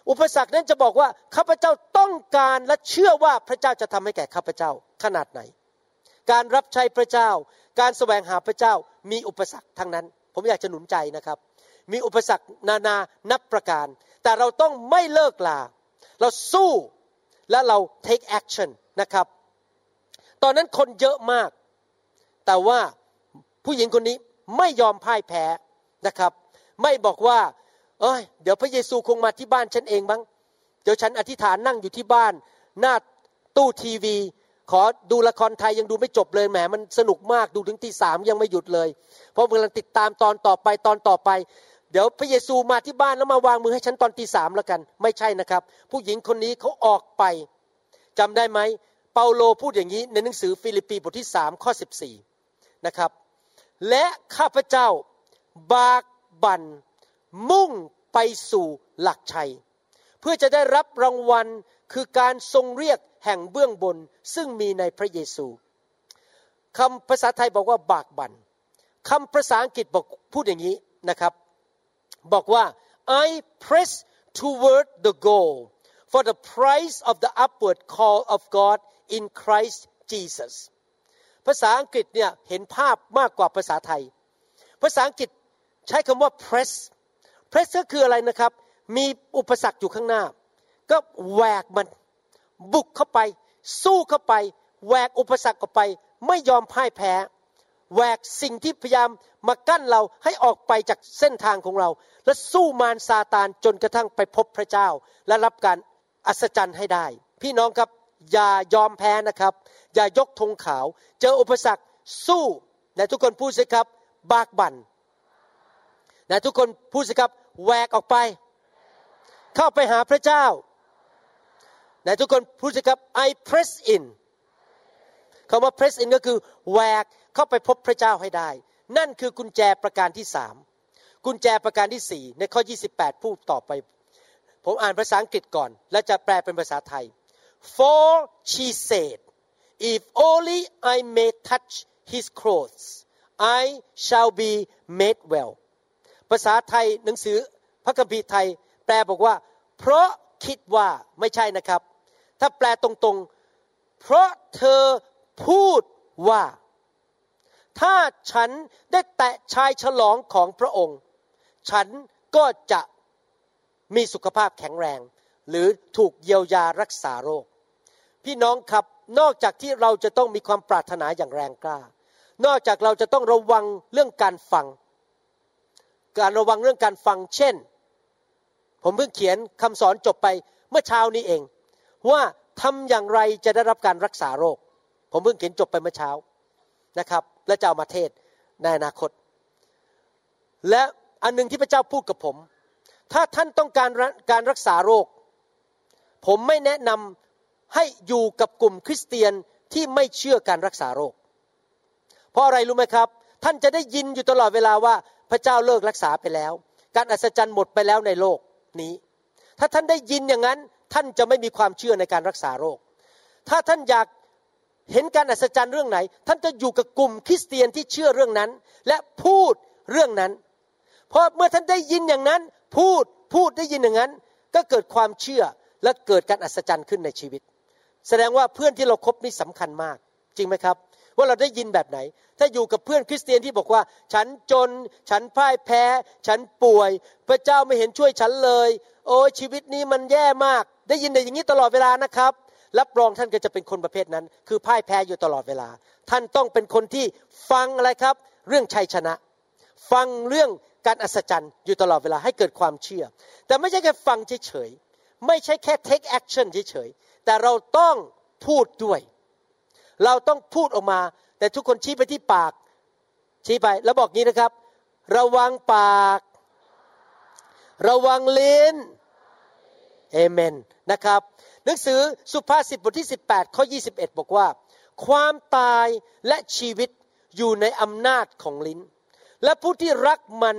อุปสรรคนั้นจะบอกว่าข้าพเจ้าต้องการและเชื่อว่าพระเจ้าจะทำให้แก่ข้าพเจ้าขนาดไหน การรับใช้พระเจ้า การแสวงหาพระเจ้ามีอุปสรรคทั้งนั้น ผมอยากจะหนุนใจนะครับ มีอุปสรรคนานานับประการ แต่เราต้องไม่เลิกลา เราสู้และเรา take action นะครับ ตอนนั้นคนเยอะมาก แต่ว่าผู้หญิงคนนี้ไม่ยอมพ่ายแพ้นะครับ ไม่บอกว่า เอ้ยเดี๋ยวพระเยซูคงมาที่บ้านฉันเองบ้างเดี๋ยวฉันอธิษฐานนั่งอยู่ที่บ้าน หน้าตู้ทีวี ขอดูละครไทยยังดูไม่จบเลยแหมมันสนุกมากดูถึงตีสามยังไม่หยุดเลย เพราะกำลังติดตามตอนต่อไปตอนต่อไป เดี๋ยวพระเยซูมาที่บ้านแล้วมาวางมือให้ฉันตอนตีสามแล้วกัน ไม่ใช่นะครับ ผู้หญิงคนนี้เขาออกไปจำได้ไหมเปาโลพูดอย่างนี้ในหนังสือฟิลิปปีบทที่สามข้อสิบสี่นะครับ และข้าพเจ้าบากบัน มุ่งไปสู่หลักชัย เพื่อจะได้รับรางวัลคือการทรงเรียกแห่งเบื้องบนซึ่งมีในพระเยซูคำภาษาไทยบอกว่าบากบันคำภาษาอังกฤษบอกพูดอย่างนี้นะครับ บอกว่า I press toward the goal for the price of the upward call of God in Christ Jesus ภาษาอังกฤษเนี่ยเห็นภาพมากกว่าภาษาไทย ภาษาอังกฤษใช้คำว่า press press ก็คืออะไรนะครับ มีอุปสรรคอยู่ข้างหน้า ก็แหวกมันบุกเข้าไป สู้เข้าไปแหวกอุปสรรคออกไป ไม่ยอมพ่ายแพ้แหวกสิ่งที่พยายามมากั้นเราให้ออกไปจากเส้นทางของเรา และสู้มารซาตานจนกระทั่งไปพบพระเจ้า และรับการอัศจรรย์ให้ได้ พี่น้องครับอย่ายอมแพ้นะครับ อย่ายกธงขาว เจออุปสรรคสู้และทุกคนพูดสิครับ บากบัน่นนะทุกคนพูดสิครับ แหวกออกไป เข้าไปหาพระเจ้านทุกคนพูดสิครับ I press in คำว่า press in ก็คือแหวกเข้าไปพบพระเจ้าให้ได้ นั่นคือกุญแจประการที่สามกุญแจประการที่สี่ในข้อ 28 พูดต่อไป ผมอ่านภาษาอังกฤษก่อน แล้วจะแปลเป็นภาษาไทย for she said if only I may touch his clothes I shall be made well ภาษาไทยหนังสือพระคัมภีร์ไทย แปลบอกว่า เพราะคิดว่าไม่ใช่นะครับ ถ้าแปลตรงๆ เพราะเธอพูดว่า ถ้าฉันได้แตะชายฉลองของพระองค์ ฉันก็จะมีสุขภาพแข็งแรง หรือถูกเยียวยารักษาโรค พี่น้องครับนอกจากที่เราจะต้องมีความปรารถนาอย่างแรงกล้า นอกจากเราจะต้องระวังเรื่องการฟัง การระวังเรื่องการฟังเช่น ผมเพิ่งเขียนคำสอนจบไปเมื่อเช้านี้เอง ว่าทำอย่างไรจะได้รับการรักษาโรค ผมเพิ่งเขียนจบไปเมื่อเช้านะครับ และจะเอามาเทศในอนาคต และอันหนึ่งที่พระเจ้าพูดกับผม ถ้าท่านต้องการการรักษาโรค ผมไม่แนะนำให้อยู่กับกลุ่มคริสเตียนที่ไม่เชื่อการรักษาโรค เพราะอะไรรู้ไหมครับ ท่านจะได้ยินอยู่ตลอดเวลาว่า พระเจ้าเลิกรักษาไปแล้ว การอัศจรรย์หมดไปแล้วในโลกนี้ ถ้าท่านได้ยินอย่างนั้นท่านจะไม่มีความเชื่อในการรักษาโรค ถ้าท่านอยากเห็นการอัศจรรย์เรื่องไหน ท่านจะอยู่กับกลุ่มคริสเตียนที่เชื่อเรื่องนั้น และพูดเรื่องนั้น เพราะเมื่อท่านได้ยินอย่างนั้น พูดพูดได้ยินอย่างนั้น ก็เกิดความเชื่อและเกิดการอัศจรรย์ขึ้นในชีวิต แสดงว่าเพื่อนที่เราครบนี่สำคัญมาก จริงไหมครับ ว่าเราได้ยินแบบไหน ถ้าอยู่กับเพื่อนคริสเตียนที่บอกว่า ฉันจน ฉันพ่ายแพ้ ฉันป่วย พระเจ้าไม่เห็นช่วยฉันเลย โอ้ชีวิตนี้มันแย่มาก ได้ยินแต่อย่างนี้ตลอดเวลานะครับรับรองท่านก็จะเป็นคนประเภทนั้น คือพ่ายแพ้อยู่ตลอดเวลา ท่านต้องเป็นคนที่ฟังอะไรครับ เรื่องชัยชนะ ฟังเรื่องการอัศจรรย์อยู่ตลอดเวลาให้เกิดความเชื่อ แต่ไม่ใช่แค่ฟังเฉยๆไม่ใช่แค่ take action เฉยๆแต่เราต้องพูดด้วย เราต้องพูดออกมา แต่ทุกคนชี้ไปที่ปาก ชี้ไปแล้วบอกงี้นะครับ ระวังปาก ระวังลิ้นเอเมนนะครับ หนังสือสุภาษิตบทที่ 18 ข้อ 21 บอกว่า ความตายและชีวิตอยู่ในอำนาจของลิ้น และผู้ที่รักมัน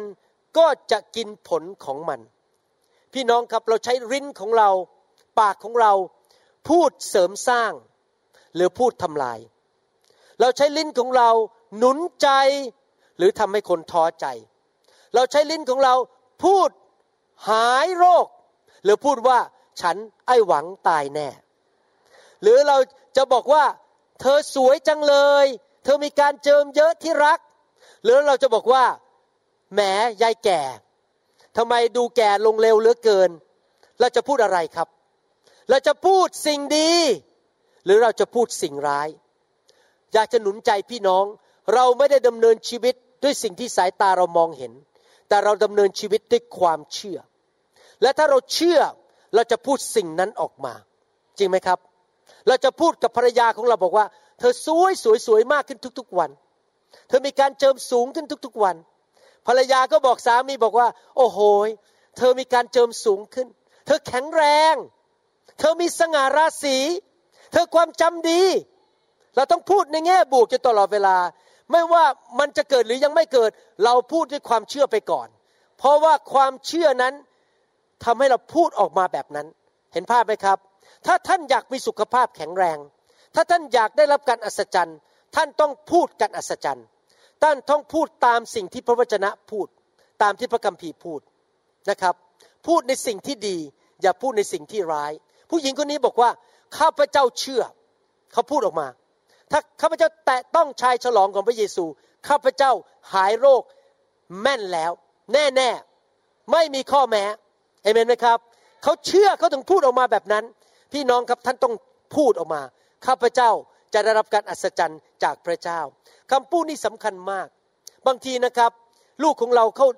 ก็จะกินผลของมัน พี่น้องครับเราใช้ริ้นของเรา ปากของเรา พูดเสริมสร้าง หรือพูดทำลาย เราใช้ลิ้นของเราหนุนใจ หรือทำให้คนท้อใจ เราใช้ลิ้นของเราพูดหายโรค หรือพูดว่าฉันไอ้หวังตายแน่ หรือเราจะบอกว่า เธอสวยจังเลย เธอมีการเจิมเยอะที่รัก หรือเราจะบอกว่าแหมยายแก่ทำไมดูแก่ลงเร็วเหลือเกิน เราจะพูดอะไรครับ เราจะพูดสิ่งดี หรือเราจะพูดสิ่งร้าย อยากจะหนุนใจพี่น้อง เราไม่ได้ดำเนินชีวิตด้วยสิ่งที่สายตาเรามองเห็น แต่เราดำเนินชีวิตด้วยความเชื่อ และถ้าเราเชื่อเราจะพูดสิ่งนั้นออกมา จริงไหมครับ เราจะพูดกับภรรยาของเราบอกว่า เธอสวยสวยสวยมากขึ้นทุกๆวัน เธอมีการเจิมสูงขึ้นทุกๆวัน ภรรยาก็บอกสามีบอกว่า โอ้โหเธอมีการเจิมสูงขึ้น เธอแข็งแรง เธอมีสง่าราศีเธอความจำดี เราต้องพูดในแง่บวกจนตลอดเวลา ไม่ว่ามันจะเกิดหรือยังไม่เกิด เราพูดด้วยความเชื่อไปก่อน เพราะว่าความเชื่อนั้นทำให้เราพูดออกมาแบบนั้น เห็นภาพไหมครับ ถ้าท่านอยากมีสุขภาพแข็งแรง ถ้าท่านอยากได้รับการอัศจรรย์ ท่านต้องพูดการอัศจรรย์ท่านต้องพูดตามสิ่งที่พระวจนะพูด ตามที่พระคัมภีร์พูดนะครับ พูดในสิ่งที่ดี อย่าพูดในสิ่งที่ร้าย ผู้หญิงคนนี้บอกว่า ข้าพเจ้าเชื่อ เขาพูดออกมา ถ้าข้าพเจ้าแตะต้องชายฉลองของพระเยซู ข้าพเจ้าหายโรคแม่นแล้ว แน่แน่ไม่มีข้อแม้เอเมนไหมครับ เขาเชื่อเขาถึงพูดออกมาแบบนั้น พี่น้องครับท่านต้องพูดออกมา ข้าพเจ้าจะได้รับการอัศจรรย์จากพระเจ้าคำพูดนี้สำคัญมาก บางทีนะครับ ลูกของเราเข้า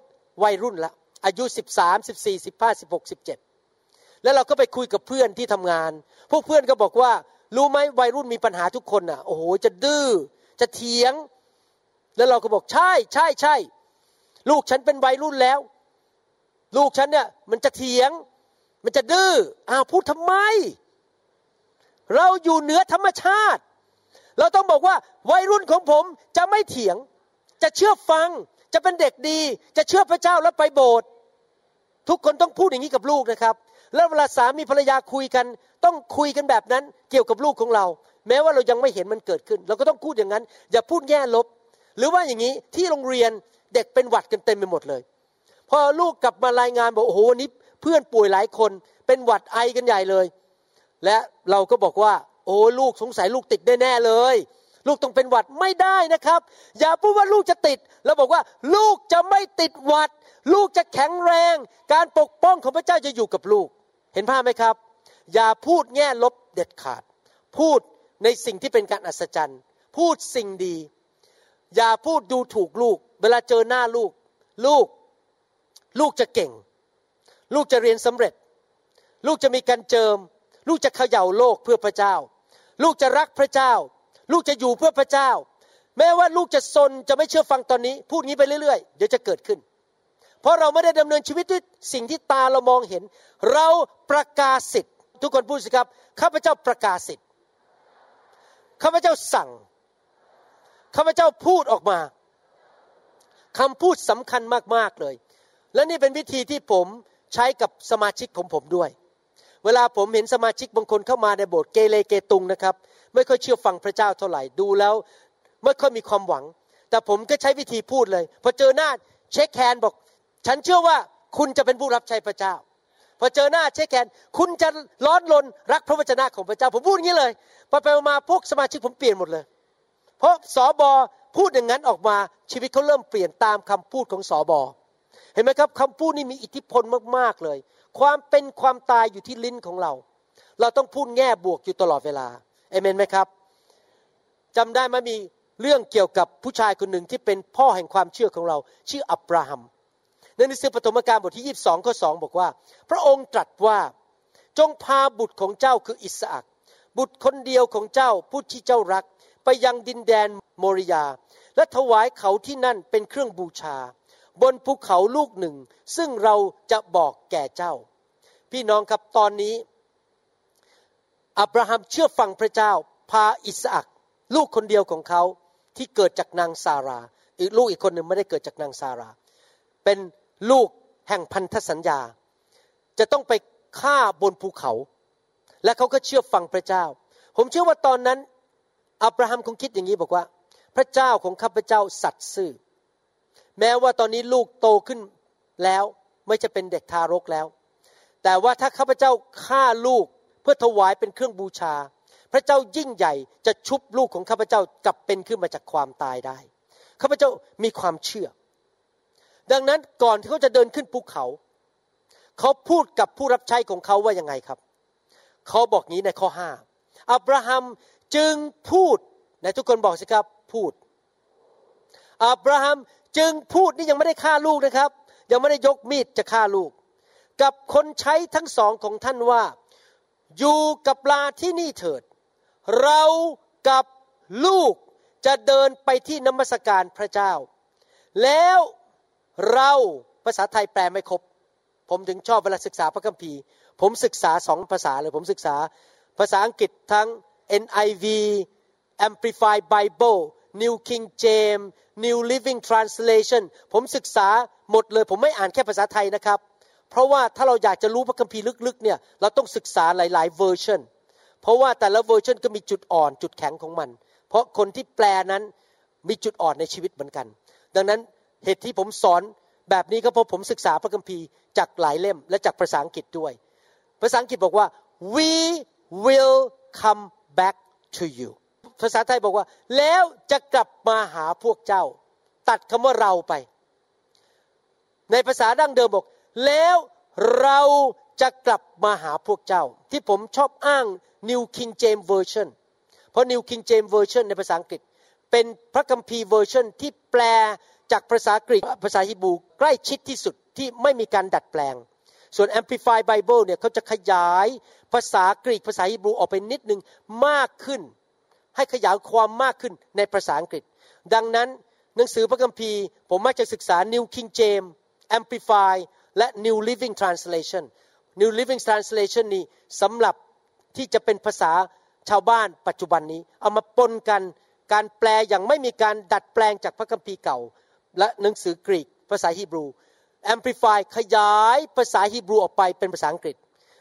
วัยรุ่นละอายุ 13 14 15 16 17 แล้วเราก็ไปคุยกับเพื่อนที่ทำงาน พวกเพื่อนก็บอกว่า รู้ไหมวัยรุ่นมีปัญหาทุกคนอะ โอ้โห จะดื้อ จะเถียง แล้วเราก็บอกใช่ ใช่ใช่ ลูกฉันเป็นวัยรุ่นแล้ว ลูกฉันเนี่ยมันจะเถียง มันจะดื้อ อ้าวพูดทำไม เราอยู่เหนือธรรมชาติ เราต้องบอกว่า วัยรุ่นของผมจะไม่เถียง จะเชื่อฟัง จะเป็นเด็กดี จะเชื่อพระเจ้าแล้วไปโบสถ์ทุกคนต้องพูดอย่างนี้กับลูกนะครับ แล้วเวลาสามีภรรยาคุยกัน ต้องคุยกันแบบนั้นเกี่ยวกับลูกของเรา แม้ว่าเรายังไม่เห็นมันเกิดขึ้น เราก็ต้องพูดอย่างนั้น อย่าพูดแง่ลบ หรือว่าอย่างนี้ที่โรงเรียนเด็กเป็นหวัดกันเต็มไปหมดเลย พอลูกกลับมารายงานบอกโอ้โหวันนี้เพื่อนป่วยหลายคนเป็นหวัดไอกันใหญ่เลย และเราก็บอกว่า โอ้ลูกสงสัยลูกติดแน่เลย ลูกต้องเป็นหวัดไม่ได้นะครับ อย่าพูดว่าลูกจะติดเราบอกว่า ลูกจะไม่ติดหวัด ลูกจะแข็งแรง การปกป้องของพระเจ้าจะอยู่กับลูก เห็นภาพไหมครับ อย่าพูดแง่ลบเด็ดขาด พูดในสิ่งที่เป็นการอัศจรรย์ พูดสิ่งดี อย่าพูดดูถูกลูก เวลาเจอหน้าลูก ลูก ลูกจะเก่ง ลูกจะเรียนสำเร็จ ลูกจะมีการเจิม ลูกจะเขย่าโลกเพื่อพระเจ้า ลูกจะรักพระเจ้า ลูกจะอยู่เพื่อพระเจ้า แม้ว่าลูกจะซนจะไม่เชื่อฟังตอนนี้ พูดงี้ไปเรื่อยๆเดี๋ยวจะเกิดขึ้น เพราะเราไม่ได้ดำเนินชีวิตด้วยสิ่งที่ตาเรามองเห็น เราประกาศสิทธิ์ทุกคนพูดสิครับข้าพเจ้าประกาศสิทธิ์ข้าพเจ้าสั่งข้าพเจ้าพูดออกมาคำพูดสำคัญมากๆเลย และนี่เป็นวิธีที่ผมใช้กับสมาชิกของผมด้วย เวลาผมเห็นสมาชิกบางคนเข้ามาในโบสถ์เกเรเกตุงนะครับ ไม่ค่อยเชื่อฟังพระเจ้าเท่าไหร่ดูแล้ว ไม่ค่อยมีความหวัง แต่ผมก็ใช้วิธีพูดเลย พอเจอหน้าเช็คแคนบอก ฉันเชื่อว่าคุณจะเป็นผู้รับใช้พระเจ้า พอเจอหน้าเช็คแคนคุณจะร้อนรนรักพระวจนะของพระเจ้า ผมพูดอย่างนี้เลยพอไปมาพวกสมาชิกผมเปลี่ยนหมดเลย เพราะสอบอพูดอย่างนั้นออกมาชีวิตเขาเริ่มเปลี่ยนตามคำพูดของสอบอเห็นไหมครับคำพูดนี่มีอิทธิพลมากๆเลย ความเป็นความตายอยู่ที่ลิ้นของเรา เราต้องพูดแง่บวกอยู่ตลอดเวลาเอเมนไหมครับจำได้ไหมมีเรื่องเกี่ยวกับผู้ชายคนหนึ่งที่เป็นพ่อแห่งความเชื่อของเรา ชื่ออับราฮัม ในหนังสือปฐมกาลบทที่ 22 ข้อ 2 บอกว่า พระองค์ตรัสว่าจงพาบุตรของเจ้าคืออิสอักบุตรคนเดียวของเจ้าผู้ที่เจ้ารัก ไปยังดินแดนโมริยา และถวายเขาที่นั่นเป็นเครื่องบูชา บนภูเขาลูกหนึ่ง ซึ่งเราจะบอกแก่เจ้า พี่น้องครับตอนนี้ อับราฮัมเชื่อฟังพระเจ้า พาอิสอักลูกคนเดียวของเขาที่เกิดจากนางซารา อีกลูกอีกคนหนึ่งไม่ได้เกิดจากนางซารา เป็น ลูกแห่งพันธสัญญา จะต้องไปฆ่าบนภูเขา และเขาก็เชื่อฟังพระเจ้า ผมเชื่อว่าตอนนั้นอับราฮัมคงคิดอย่างนี้บอกว่า พระเจ้าของข้าพเจ้าสัตย์ซื่อ แม้ว่าตอนนี้ลูกโตขึ้นแล้วไม่จะเป็นเด็กทารกแล้ว แต่ว่าถ้าข้าพเจ้าฆ่าลูกเพื่อถวายเป็นเครื่องบูชา พระเจ้ายิ่งใหญ่จะชุบลูกของข้าพเจ้ากลับเป็นขึ้นมาจากความตายได้ข้าพเจ้ามีความเชื่อ ดังนั้นก่อนที่เขาจะเดินขึ้นภูเขา เขาพูดกับผู้รับใช้ของเขาว่ายังไงครับ เขาบอกงี้ในข้อห้าอับราฮัมจึงพูดในทุกคนบอกสิครับพูด อับราฮัมจึงพูดนี่ยังไม่ได้ฆ่าลูกนะครับ ยังไม่ได้ยกมีดจะฆ่าลูก กับคนใช้ทั้งสองของท่านว่า อยู่กับลาที่นี่เถิด เรากับลูกจะเดินไปที่นมัสการพระเจ้า แล้ว เราภาษาไทยแปลไม่ครบ ผมถึงชอบเวลาศึกษาพระคัมภีร์ ผมศึกษาสองภาษาเลย ผมศึกษาภาษาอังกฤษทั้ง NIV Amplified Bible New King James New Living Translation ผมศึกษาหมดเลย ผมไม่อ่านแค่ภาษาไทยนะครับ เพราะว่าถ้าเราอยากจะรู้พระคัมภีร์ลึกๆเนี่ยเราต้องศึกษาหลาย ๆ เวอร์ชันเพราะว่าแต่ละเวอร์ชันก็มีจุดอ่อนจุดแข็งของมัน เพราะคนที่แปลนั้นมีจุดอ่อนในชีวิตเหมือนกัน ดังนั้น เหตุที่ผมสอนแบบนี้ก็เพราะผมศึกษาพระคัมภีร์จากหลายเล่มและจากภาษาอังกฤษด้วย ภาษาอังกฤษบอกว่า we will come back to you ภาษาไทยบอกว่า แล้วจะกลับมาหาพวกเจ้า ตัดคำว่าเราไป ในภาษาดั้งเดิมบอก แล้วเราจะกลับมาหาพวกเจ้า ที่ผมชอบอ้าง New King James Version เพราะ New King James Version ในภาษาอังกฤษ เป็นพระคัมภีร์เวอร์ชันที่แปล จากภาษากรีกภาษาฮิบรูใกล้ชิดที่สุดที่ไม่มีการดัดแปลง ส่วน Amplified Bible เนี่ยเขาจะขยายภาษากรีกภาษาฮิบรูออกไปนิดนึงมากขึ้น ให้ขยายความมากขึ้นในภาษาอังกฤษ ดังนั้นหนังสือพระคัมภีร์ ผมมักจะศึกษา New King James Amplify และ New Living Translation New Living Translation นี้สำหรับที่จะเป็นภาษาชาวบ้านปัจจุบันนี้ เอามาปนกันการแปลอย่างไม่มีการดัดแปลงจากพระคัมภีร์เก่า และหนังสือกรีกภาษาฮีบรู Amplify ขยายภาษาฮีบรูออกไปเป็นภาษาอังกฤษ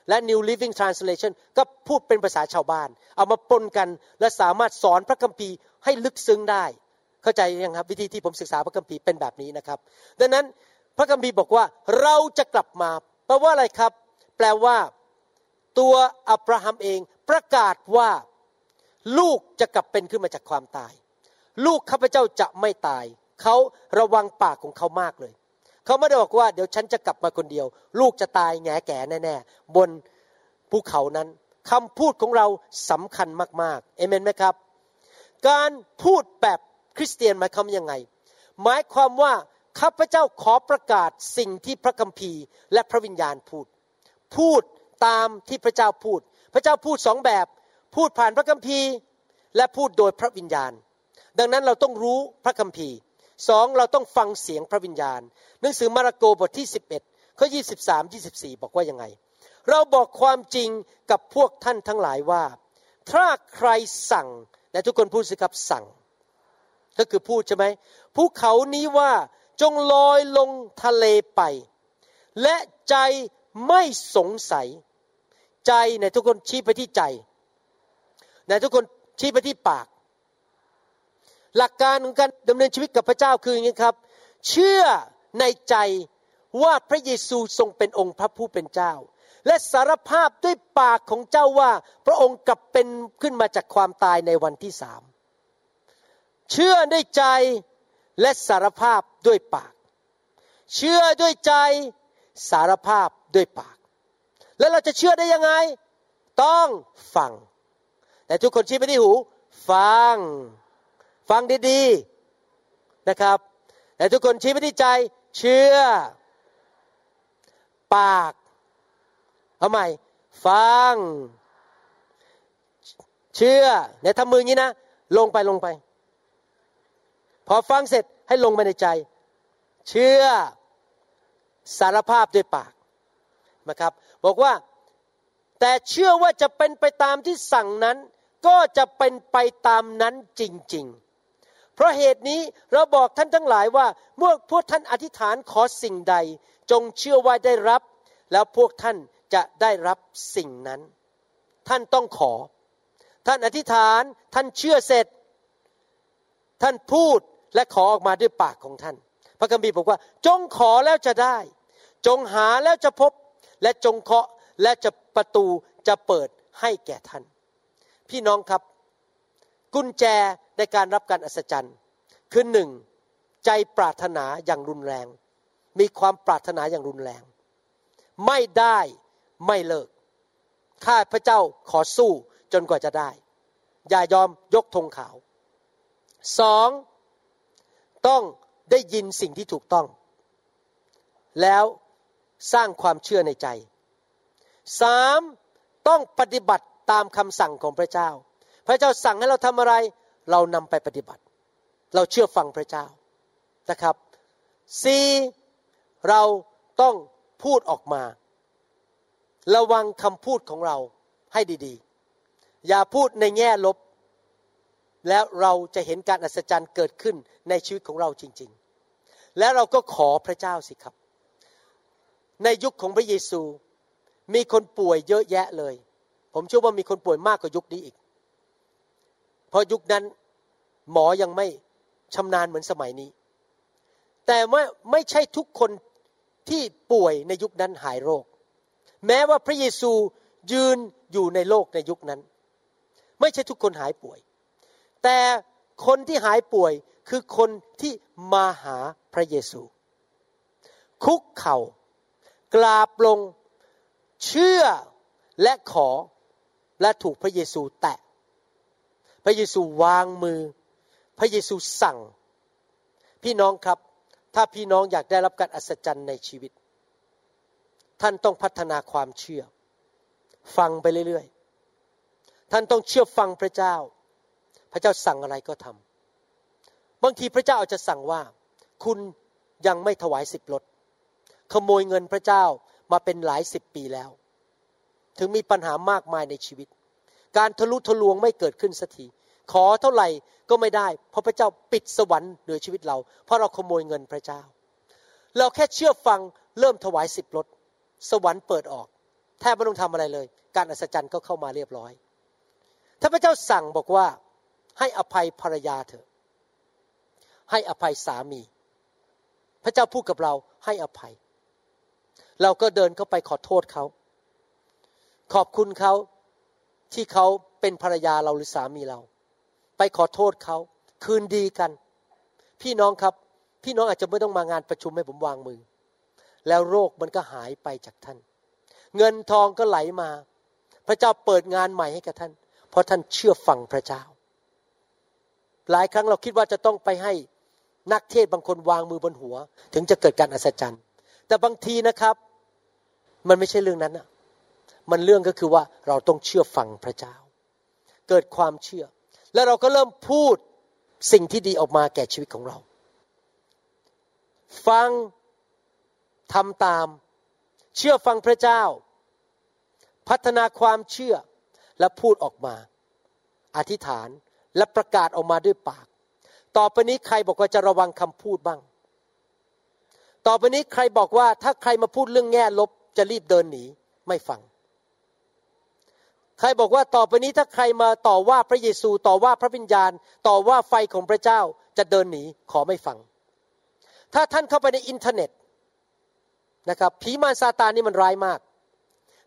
และ New Living Translation ก็พูดเป็นภาษาชาวบ้าน เอามาปนกันและสามารถสอนพระคัมภีร์ให้ลึกซึ้งได้ เข้าใจยังครับวิธีที่ผมศึกษาพระคัมภีร์เป็นแบบนี้นะครับ ดังนั้นพระคัมภีร์บอกว่าเราจะกลับมาแปลว่าอะไรครับ แปลว่า ตัวอับราฮัมเองประกาศว่าลูกจะกลับเป็นขึ้นมาจากความตาย ลูกข้าพเจ้าจะไม่ตาย เขาระวังปากของเขามากเลย เขาไม่ได้บอกว่าเดี๋ยวฉันจะกลับมาคนเดียว ลูกจะตายแง่แก่แน่ๆบนภูเขานั้นคำพูดของเราสำคัญมากๆเอเมนไหมครับ การพูดแบบคริสเตียนหมายความยังไง หมายความว่าข้าพเจ้าขอประกาศสิ่งที่พระคัมภีร์ และพระวิญญาณพูด พูดตามที่พระเจ้าพูด พระเจ้าพูดสองแบบ พูดผ่านพระคัมภีร์ และพูดโดยพระวิญญาณ ดังนั้นเราต้องรู้พระคัมภีร์ สองเราต้องฟังเสียงพระวิญญาณ หนังสือมาระโกบทที่ 11ข้อ23 24 บอกว่ายังไง เราบอกความจริงกับพวกท่านทั้งหลายว่า ถ้าใครสั่งและทุกคนพูดสิครับสั่ง ก็คือพูดใช่ไหมภูเขานี้ว่าจงลอยลงทะเลไป และใจไม่สงสัย ใจในทุกคนชี้ไปที่ใจในทุกคนชี้ไปที่ปาก หลักการของการดำเนินชีวิตกับพระเจ้าคืออย่างนี้ครับ เชื่อในใจว่าพระเยซูทรงเป็นองค์พระผู้เป็นเจ้า และสารภาพด้วยปากของเจ้าว่าพระองค์กลับเป็นขึ้นมาจากความตายในวันที่สามเชื่อด้วยใจและสารภาพด้วยปาก เชื่อด้วยใจสารภาพด้วยปาก แล้วเราจะเชื่อได้ยังไง ต้องฟัง แต่ทุกคนชี้ไปที่หู ฟัง ฟังดีๆนะครับ แต่ทุกคนชี้ไปที่ใจเชื่อ ปาก เอาใหม่ ฟัง เชื่อเนี่ยทำมืออย่างนี้นะ ลงไปลงไป พอฟังเสร็จให้ลงไปในใจ เชื่อสารภาพด้วยปากนะครับ บอกว่าแต่เชื่อว่าจะเป็นไปตามที่สั่งนั้น ก็จะเป็นไปตามนั้นจริง ๆ เพราะเหตุนี้เราบอกท่านทั้งหลายว่าเมื่อพวกท่านอธิษฐานขอสิ่งใด จงเชื่อว่าได้รับ แล้วพวกท่านจะได้รับสิ่งนั้น ท่านต้องขอ ท่านอธิษฐานท่านเชื่อเสร็จ ท่านพูดและขอออกมาด้วยปากของท่าน พระคัมภีร์บอกว่า จงขอแล้วจะได้ จงหาแล้วจะพบ และจงเคาะและจะประตูจะเปิดให้แก่ท่าน พี่น้องครับ กุญแจ ในการรับการอัศจรรย์ คือหนึ่งใจปรารถนาอย่างรุนแรง มีความปรารถนาอย่างรุนแรง ไม่ได้ไม่เลิก ข้าพระเจ้าขอสู้จนกว่าจะได้ อย่ายอมยกธงขาวสองต้องได้ยินสิ่งที่ถูกต้อง แล้วสร้างความเชื่อในใจสามต้องปฏิบัติตามคำสั่งของพระเจ้า พระเจ้าสั่งให้เราทำอะไร เรานำไปปฏิบัติ เราเชื่อฟังพระเจ้านะครับสี่เราต้องพูดออกมา ระวังคำพูดของเราให้ดีๆ อย่าพูดในแง่ลบ แล้วเราจะเห็นการอัศจรรย์เกิดขึ้นในชีวิตของเราจริง ๆ และเราก็ขอพระเจ้าสิครับ ในยุคของพระเยซูมีคนป่วยเยอะแยะเลย ผมเชื่อว่ามีคนป่วยมากกว่ายุคนี้อีก ราะยุคนั้นหมอยังไม่ชำนาญเหมือนสมัยนี้ แต่ว่าไม่ใช่ทุกคนที่ป่วยในยุคนั้นหายโรค แม้ว่าพระเยซูยืนอยู่ในโลกในยุคนั้น ไม่ใช่ทุกคนหายป่วย แต่คนที่หายป่วยคือคนที่มาหาพระเยซู คุกเขา่ากราบลงเชื่อและขอและถูกพระเยซูแตะ พระเยซูวางมือ พระเยซูสั่ง พี่น้องครับ ถ้าพี่น้องอยากได้รับการอัศจรรย์ในชีวิต ท่านต้องพัฒนาความเชื่อ ฟังไปเรื่อยๆ ท่านต้องเชื่อฟังพระเจ้า พระเจ้าสั่งอะไรก็ทำบางทีพระเจ้าอาจจะสั่งว่า คุณยังไม่ถวายสิบรถขโมยเงินพระเจ้ามาเป็นหลายสิบปีแล้ว ถึงมีปัญหามากมายในชีวิต การทะลุทะลวงไม่เกิดขึ้นสักทีขอเท่าไหร่ก็ไม่ได้ เพราะพระเจ้าปิดสวรรค์เหนือชีวิตเรา เพราะเราขโมยเงินพระเจ้า เราแค่เชื่อฟังเริ่มถวายสิบรถสวรรค์เปิดออกแทบไม่ต้องทำอะไรเลย การอัศจรรย์ก็เข้ามาเรียบร้อย ถ้าพระเจ้าสั่งบอกว่าให้อภัยภรรยาเถอะ ให้อภัยสามี พระเจ้าพูดกับเราให้อภัย เราก็เดินเข้าไปขอโทษเขา ขอบคุณเขา ที่เขาเป็นภรรยาเราหรือสามีเรา ไปขอโทษเขาคืนดีกัน พี่น้องครับ พี่น้องอาจจะไม่ต้องมางานประชุมให้ผมวางมือ แล้วโรคมันก็หายไปจากท่าน เงินทองก็ไหลมา พระเจ้าเปิดงานใหม่ให้กับท่าน เพราะท่านเชื่อฟังพระเจ้า หลายครั้งเราคิดว่าจะต้องไปให้นักเทศบางคนวางมือบนหัว ถึงจะเกิดการอัศจรรย์ แต่บางทีนะครับ มันไม่ใช่เรื่องนั้นอะ มันเรื่องก็คือว่าเราต้องเชื่อฟังพระเจ้า เกิดความเชื่อ แล้วเราก็เริ่มพูดสิ่งที่ดีออกมาแก่ชีวิตของเรา ฟังทำตาม เชื่อฟังพระเจ้า พัฒนาความเชื่อและพูดออกมา อธิษฐานและประกาศออกมาด้วยปาก ต่อไปนี้ใครบอกว่าจะระวังคำพูดบ้าง ต่อไปนี้ใครบอกว่าถ้าใครมาพูดเรื่องแง่ลบจะรีบเดินหนีไม่ฟัง ใครบอกว่าต่อไปนี้ถ้าใครมาต่อว่าพระเยซูต่อว่าพระวิญญาณ ต่อว่าไฟของพระเจ้าจะเดินหนีขอไม่ฟัง ถ้าท่านเข้าไปในอินเทอร์เน็ตนะครับผีมารซาตานนี่มันร้ายมาก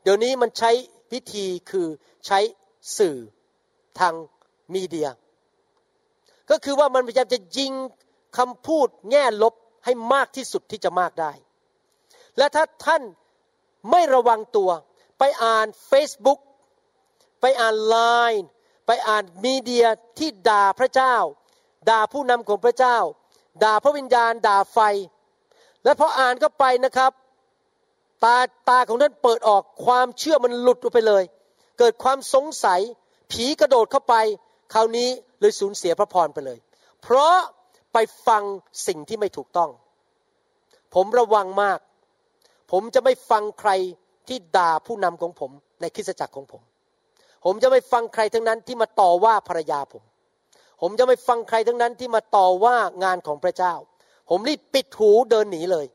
เดี๋ยวนี้มันใช้วิธีคือใช้สื่อทางมีเดีย ก็คือว่ามันพยายามจะยิงคำพูดแง่ลบให้มากที่สุดที่จะมากได้ และถ้าท่านไม่ระวังตัวไปอ่าน Facebook ไปอ่านไลน์ไปอ่านมีเดียที่ด่าพระเจ้า ด่าผู้นำของพระเจ้า ด่าพระวิญญาณ ด่าไฟ และพออ่านก็ไปนะครับ ตาตาของท่านเปิดออกความเชื่อมันหลุดออกไปเลย เกิดความสงสัย ผีกระโดดเข้าไป คราวนี้เลยสูญเสียพระพรไปเลย เพราะไปฟังสิ่งที่ไม่ถูกต้อง ผมระวังมาก ผมจะไม่ฟังใครที่ด่าผู้นำของผมในคริสตจักรของผม ผมจะไม่ฟังใครทั้งนั้นที่มาต่อว่าภรรยาผม ผมจะไม่ฟังใครทั้งนั้นที่มาต่อว่างานของพระเจ้า ผมรีบปิดหูเดินหนีเลย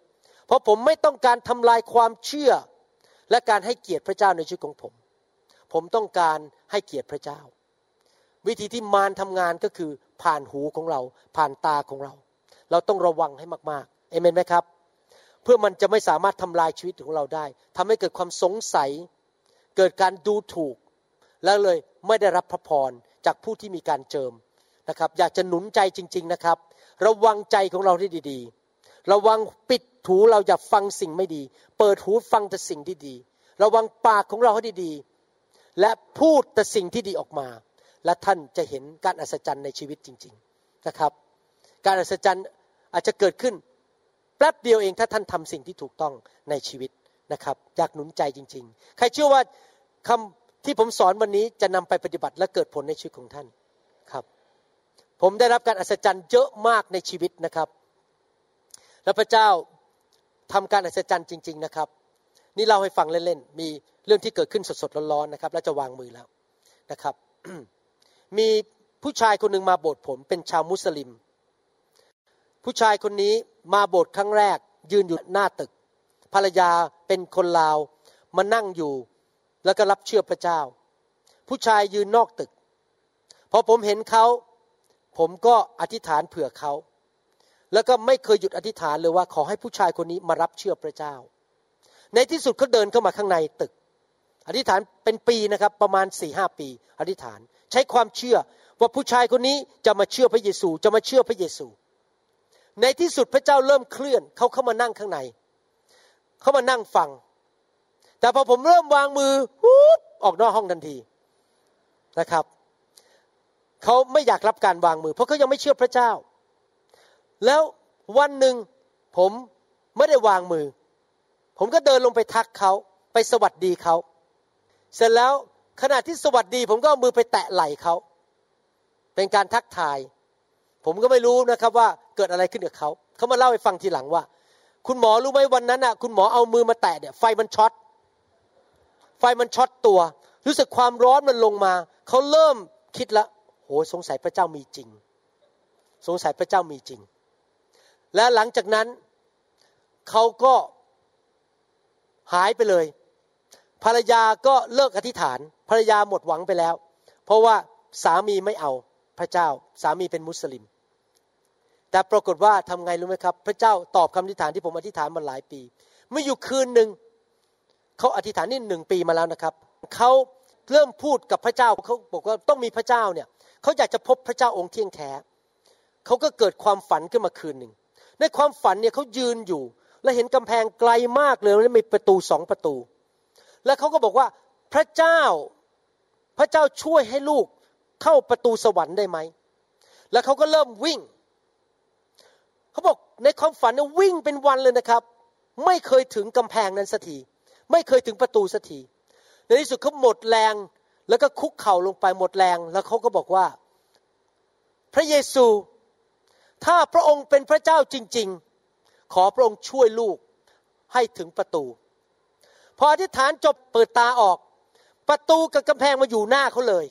เพราะผมไม่ต้องการทำลายความเชื่อ และการให้เกียรติพระเจ้าในชีวิตของผม ผมต้องการให้เกียรติพระเจ้า วิธีที่มารทำงานก็คือผ่านหูของเรา ผ่านตาของเรา เราต้องระวังให้มากๆเอเมนไหมครับ เพื่อมันจะไม่สามารถทำลายชีวิตของเราได้ทำให้เกิดความสงสัย เกิดการดูถูก แล้วเลยไม่ได้รับพระพรจากผู้ที่มีการเจิมนะครับ อยากจะหนุนใจจริง ๆนะครับ ระวังใจของเราให้ดีๆ ระวังปิดหูเราอย่าฟังสิ่งไม่ดี เปิดหูฟังแต่สิ่งที่ดี ระวังปากของเราให้ดีๆ และพูดแต่สิ่งที่ดีออกมา และท่านจะเห็นการอัศจรรย์ในชีวิตจริง ๆนะครับ การอัศจรรย์อาจจะเกิดขึ้นแป๊บเดียวเองถ้าท่านทำสิ่งที่ถูกต้องในชีวิตนะครับ อยากหนุนใจจริง ๆ ใครเชื่อว่าคำ ที่ผมสอนวันนี้จะนำไปปฏิบัติและเกิดผลในชีวิตของท่านครับ ผมได้รับการอัศจรรย์เยอะมากในชีวิตนะครับ และพระเจ้าทำการอัศจรรย์จริง ๆนะครับ นี่เล่าให้ฟังเล่นๆมีเรื่องที่เกิดขึ้นสดๆร้อนๆนะครับ แล้วจะวางมือแล้วนะครับมีผู้ชายคนหนึ่งมาโบสถ์ผมเป็นชาวมุสลิม ผู้ชายคนนี้มาโบสถ์ครั้งแรก ยืนอยู่หน้าตึก ภรรยาเป็นคนลาว มานั่งอยู่ แล้วก็รับเชื่อพระเจ้า ผู้ชายยืนนอกตึกพอผมเห็นเขาผมก็อธิษฐานเผื่อเขาแล้วก็ไม่เคยหยุดอธิษฐานเลยว่าขอให้ผู้ชายคนนี้มารับเชื่อพระเจ้า ในที่สุดเขาเดินเข้ามาข้างในตึก อธิษฐานเป็นปีนะครับประมาณสี่ห้าปี อธิษฐานใช้ความเชื่อว่าผู้ชายคนนี้จะมาเชื่อพระเยซูจะมาเชื่อพระเยซู ในที่สุดพระเจ้าเริ่มเคลื่อนเขาเข้ามานั่งข้างใน เขามานั่งฟัง แต่พอผมเริ่มวางมือปุ๊บออกนอกห้องทันทีนะครับเขาไม่อยากรับการวางมือ เพราะเขายังไม่เชื่อพระเจ้า แล้ววันหนึ่งผมไม่ได้วางมือ ผมก็เดินลงไปทักเขาไปสวัสดีเขาเสร็จแล้วขณะที่สวัสดี ผมก็เอามือไปแตะไหล่เขาเป็นการทักทาย ผมก็ไม่รู้นะครับว่าเกิดอะไรขึ้นกับเขาเขามาเล่าให้ฟังทีหลังว่า คุณหมอรู้ไหมวันนั้นอะ คุณหมอเอามือมาแตะเนี่ยไฟมันช็อต ไฟมันช็อตตัว รู้สึกความร้อนมันลงมา เขาเริ่มคิดละโหสงสัยพระเจ้ามีจริง สงสัยพระเจ้ามีจริง และหลังจากนั้นเขาก็หายไปเลย ภรรยาก็เลิกอธิษฐาน ภรรยาหมดหวังไปแล้ว เพราะว่าสามีไม่เอาพระเจ้า สามีเป็นมุสลิม แต่ปรากฏว่าทำไงรู้ไหมครับ พระเจ้าตอบคำอธิษฐานที่ผมอธิษฐานมาหลายปีเมื่ออยู่คืนหนึ่ง เขาอธิษฐานนี่หนึ่งปีมาแล้วนะครับเขาเริ่มพูดกับพระเจ้าเขาบอกว่าต้องมีพระเจ้าเนี่ยเขาอยากจะพบพระเจ้าองค์เที่ยงแท้เขาก็เกิดความฝันขึ้นมาคืนหนึ่งในความฝันเนี่ยเขายืนอยู่ และเห็นกำแพงไกลมากเลยแล้วมีประตูสองประตู แล้วเขาก็บอกว่าพระเจ้าพระเจ้าช่วยให้ลูกเข้าประตูสวรรค์ได้ไหมแล้วเขาก็เริ่มวิ่งเขาบอกในความฝันเนี่ยวิ่งเป็นวันเลยนะครับ ไม่เคยถึงกำแพงนั้นสักที ไม่เคยถึงประตูสักทีในที่สุดเขาหมดแรงแล้วก็คุกเข่าลงไปหมดแรง แล้วเขาก็บอกว่า พระเยซู ถ้าพระองค์เป็นพระเจ้าจริง ๆ ขอพระองค์ช่วยลูกให้ถึงประตู พออธิษฐานจบเปิดตาออก ประตูกับกำแพงมาอยู่หน้าเขาเลย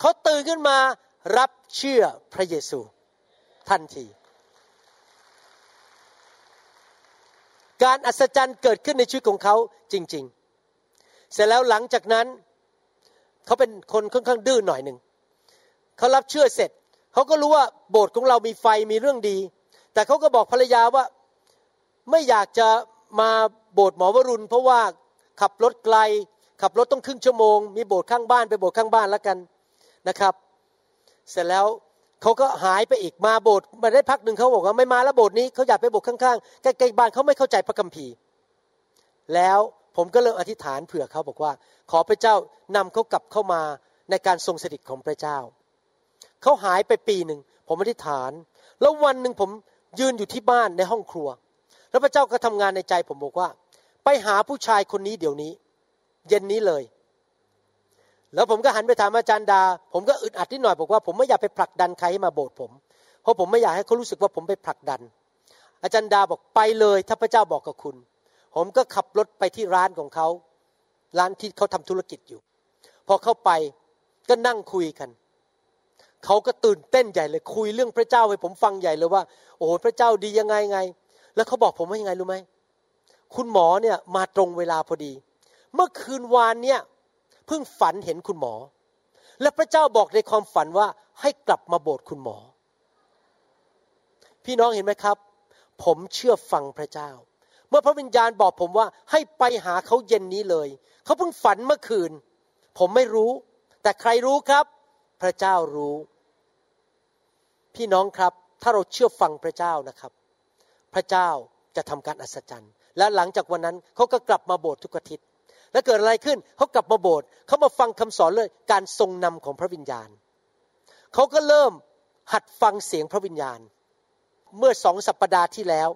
เขาตื่นขึ้นมารับเชื่อพระเยซู ทันที การอัศจรรย์เกิดขึ้นในชีวิตของเขาจริง ๆ เสร็จแล้วหลังจากนั้นเขาเป็นคนค่อนข้างดื้อหน่อยหนึ่งเขารับเชื่อเสร็จเขาก็รู้ว่าโบสถ์ของเรามีไฟมีเรื่องดี แต่เขาก็บอกภรรยาว่าไม่อยากจะมาโบสถ์หมอวรุณ เพราะว่าขับรถไกล ขับรถต้องครึ่งชั่วโมง มีโบสถ์ข้างบ้านไปโบสถ์ข้างบ้านแล้วกันนะครับ เสร็จแล้ว เขาก็หายไปอีกมาโบสถ์มาได้พักหนึ่งเขาบอกว่าไม่มาแล้วโบสถ์นี้เขาอยากไปโบสถ์ข้างๆใกล้ๆบ้านเขาไม่เข้าใจพระคัมภีร์ แล้วผมก็เริ่มอธิษฐานเผื่อเขาบอกว่า ขอพระเจ้านำเขากลับเข้ามาในการทรงสถิตของพระเจ้า เขาหายไปปีหนึ่งผมอธิษฐาน แล้ววันหนึ่งผมยืนอยู่ที่บ้านในห้องครัว แล้วพระเจ้าก็ทำงานในใจผมบอกว่า ไปหาผู้ชายคนนี้เดี๋ยวนี้ เย็นนี้เลย แล้วผมก็หันไปถามอาจารย์ดา ผมก็อึดอัดนิดหน่อยบอกว่าผมไม่อยากไปผลักดันใครให้มาโบสถ์ผม เพราะผมไม่อยากให้เขารู้สึกว่าผมไปผลักดัน อาจารย์ดาบอกไปเลยถ้าพระเจ้าบอกกับคุณ ผมก็ขับรถไปที่ร้านของเขา ร้านที่เขาทำธุรกิจอยู่ พอเข้าไปก็นั่งคุยกัน เขาก็ตื่นเต้นใหญ่เลยคุยเรื่องพระเจ้าให้ผมฟังใหญ่เลยว่า โอ้พระเจ้าดียังไงไง แล้วเขาบอกผมว่ายังไงรู้ไหมคุณหมอเนี่ยมาตรงเวลาพอดี เมื่อคืนวานเนี่ย เพิ่งฝันเห็นคุณหมอ และพระเจ้าบอกในความฝันว่าให้กลับมาโบสถ์คุณหมอ พี่น้องเห็นไหมครับ ผมเชื่อฟังพระเจ้า เมื่อพระวิญญาณบอกผมว่าให้ไปหาเขาเย็นนี้เลย เขาเพิ่งฝันเมื่อคืน ผมไม่รู้ แต่ใครรู้ครับ พระเจ้ารู้ พี่น้องครับ ถ้าเราเชื่อฟังพระเจ้านะครับ พระเจ้าจะทำการอัศจรรย์ และหลังจากวันนั้นเขาก็กลับมาโบสถ์ทุกอาทิตย์ แล้วเกิดอะไรขึ้นเขากลับมาโบสถ์เขามาฟังคำสอนเลยการทรงนำของพระวิญญาณ เขาก็เริ่มหัดฟังเสียงพระวิญญาณ เมื่อสองสัปปดาห์ที่แล้ว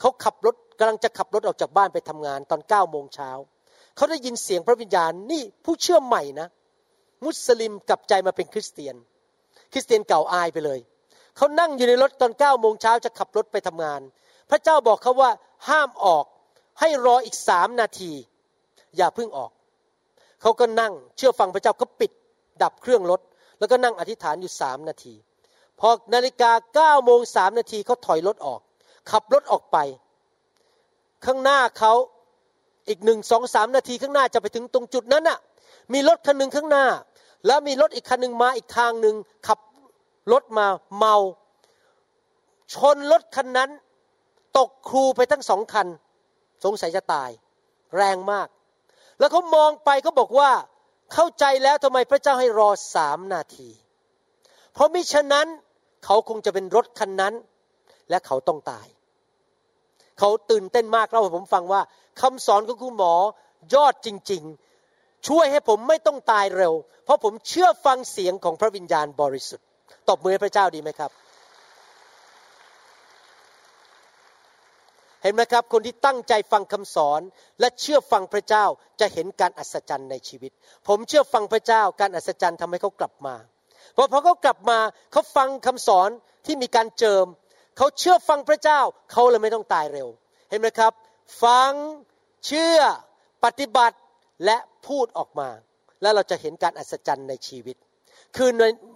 เขาขับรถกำลังจะขับรถออกจากบ้านไปทำงานตอนเก้าโมงเช้าเขาได้ยินเสียงพระวิญญาณนี่ผู้เชื่อใหม่นะ มุสลิมกลับใจมาเป็นคริสเตียน คริสเตียนเก่าอายไปเลยเขานั่งอยู่ในรถตอนเก้าโมงเช้าจะขับรถไปทำงาน พระเจ้าบอกเขาว่าห้ามออกให้รออีกสามนาที อย่าเพิ่งออก เขาก็นั่งเชื่อฟังพระเจ้าเขาปิดดับเครื่องรถ แล้วก็นั่งอธิษฐานอยู่สามนาที พอนาฬิกาเก้าโมงสามนาทีเขาถอยรถออก ขับรถออกไป ข้างหน้าเขาอีกหนึ่งสองสามนาทีข้างหน้าจะไปถึงตรงจุดนั้นน่ะ มีรถคันหนึ่งข้างหน้า แล้วมีรถอีกคันหนึ่งมาอีกทางหนึ่งขับรถมาเมา ชนรถคันนั้น ตกครูไปทั้งสองคัน สงสัยจะตาย แรงมาก แล้วเขามองไปเขาบอกว่าเข้าใจแล้วทำไมพระเจ้าให้รอสามนาที เพราะมิฉะนั้นเขาคงจะเป็นรถคันนั้น และเขาต้องตาย เขาตื่นเต้นมากเล่าให้ผมฟังว่าคำสอนของคุณหมอยอดจริง ๆ ช่วยให้ผมไม่ต้องตายเร็ว เพราะผมเชื่อฟังเสียงของพระวิญญาณบริสุทธิ์ตบมือให้พระเจ้าดีไหมครับ เห็นไหมครับ คนที่ตั้งใจฟังคำสอนและเชื่อฟังพระเจ้าจะเห็นการอัศจรรย์ในชีวิต ผมเชื่อฟังพระเจ้าการอัศจรรย์ทำให้เขากลับมาพอพอเขากลับมาเขาฟังคำสอนที่มีการเจิม เขาเชื่อฟังพระเจ้าเขาเลยไม่ต้องตายเร็ว เห็นไหมครับ ฟังเชื่อปฏิบัติและพูดออกมา แล้วเราจะเห็นการอัศจรรย์ในชีวิต คืน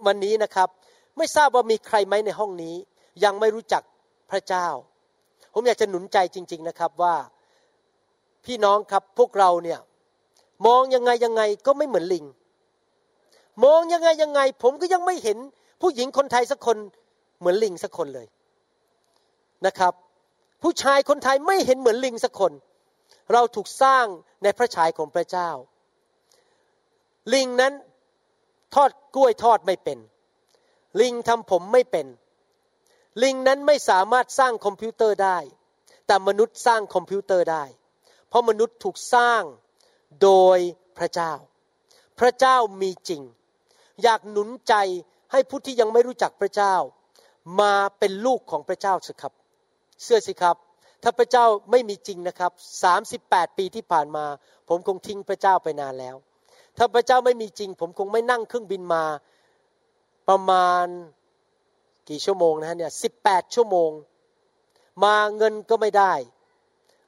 วันนี้นะครับ ไม่ทราบว่ามีใครไหมในห้องนี้ ยังไม่รู้จักพระเจ้า ผมอยากจะหนุนใจจริง ๆนะครับว่าพี่น้องครับพวกเราเนี่ยมองยังไงยังไงก็ไม่เหมือนลิง มองยังไงยังไง ผมก็ยังไม่เห็นผู้หญิงคนไทยสักคนเหมือนลิงสักคนเลยนะครับ ผู้ชายคนไทยไม่เห็นเหมือนลิงสักคน เราถูกสร้างในพระฉายของพระเจ้า ลิงนั้นทอดกล้วยทอดไม่เป็น ลิงทำผมไม่เป็น ลิงนั้นไม่สามารถสร้างคอมพิวเตอร์ได้ แต่มนุษย์สร้างคอมพิวเตอร์ได้ เพราะมนุษย์ถูกสร้างโดยพระเจ้า พระเจ้ามีจริง อยากหนุนใจให้ผู้ที่ยังไม่รู้จักพระเจ้า มาเป็นลูกของพระเจ้าสิครับ เชื่อสิครับ ถ้าพระเจ้าไม่มีจริงนะครับ 38 ปีที่ผ่านมา ผมคงทิ้งพระเจ้าไปนานแล้ว ถ้าพระเจ้าไม่มีจริง ผมคงไม่นั่งเครื่องบินมาประมาณ กี่ชั่วโมงนะฮะเนี่ยสิบแปดชั่วโมง มาเงินก็ไม่ได้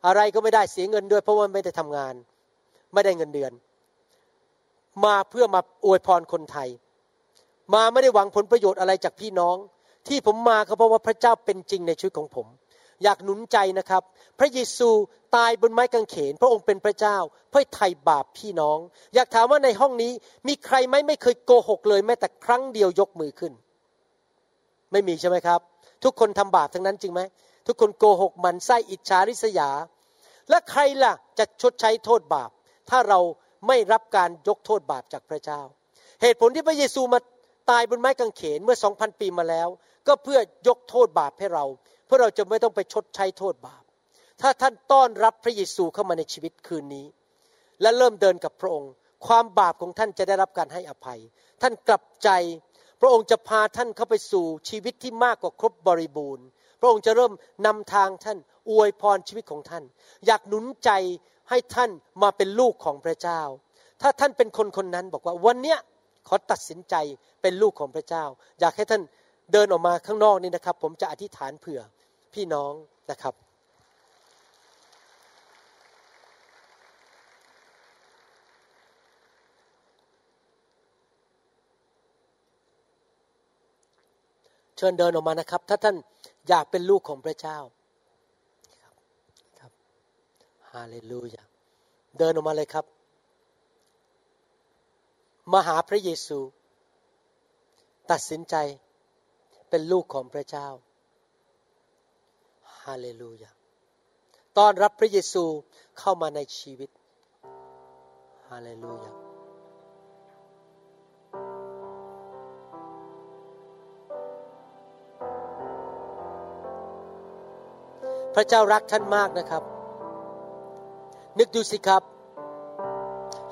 อะไรก็ไม่ได้เสียเงินด้วย เพราะว่าไม่ได้ทำงาน ไม่ได้เงินเดือน มาเพื่อมาอวยพรคนไทย มาไม่ได้หวังผลประโยชน์อะไรจากพี่น้อง ที่ผมมาก็เพราะว่าพระเจ้าเป็นจริงในชีวิตของผม อยากหนุนใจนะครับ พระเยซูตายบนไม้กางเขน พระองค์เป็นพระเจ้า เพื่อไถ่บาปพี่น้อง อยากถามว่าในห้องนี้มีใครไหมไม่เคยโกหกเลยแม้แต่ครั้งเดียวยกมือขึ้น ไม่มีใช่ไหมครับ ทุกคนทำบาปทั้งนั้นจริงไหม ทุกคนโกหกมันไส้อิจฉาริษยา และใครล่ะจะชดใช้โทษบาป ถ้าเราไม่รับการยกโทษบาปจากพระเจ้า เหตุผลที่พระเยซูมาตายบนไม้กางเขนเมื่อสองพันปีมาแล้ว ก็เพื่อยกโทษบาปให้เรา เพื่อเราจะไม่ต้องไปชดใช้โทษบาป ถ้าท่านต้อนรับพระเยซูเข้ามาในชีวิตคืนนี้ และเริ่มเดินกับพระองค์ ความบาปของท่านจะได้รับการให้อภัย ท่านกลับใจ พระองค์จะพาท่านเข้าไปสู่ชีวิตที่มากกว่าครบบริบูรณ์ พระองค์จะเริ่มนำทางท่านอวยพรชีวิตของท่าน อยากหนุนใจให้ท่านมาเป็นลูกของพระเจ้า ถ้าท่านเป็นคนคนนั้นบอกว่าวันเนี้ยขอตัดสินใจเป็นลูกของพระเจ้า อยากให้ท่านเดินออกมาข้างนอกนี่นะครับ ผมจะอธิษฐานเผื่อพี่น้องนะครับ ชิญเดินออกมานะครับ ถ้าท่านอยากเป็นลูกของพระเจ้าครับฮาเลลูยาเดินออกมาเลยครับ มาหาพระเยซู ตัดสินใจเป็นลูกของพระเจ้าฮาเลลูยาต้อนรับพระเยซูเข้ามาในชีวิตฮาเลลูยา พระเจ้ารักท่านมากนะครับ นึกดูสิครับ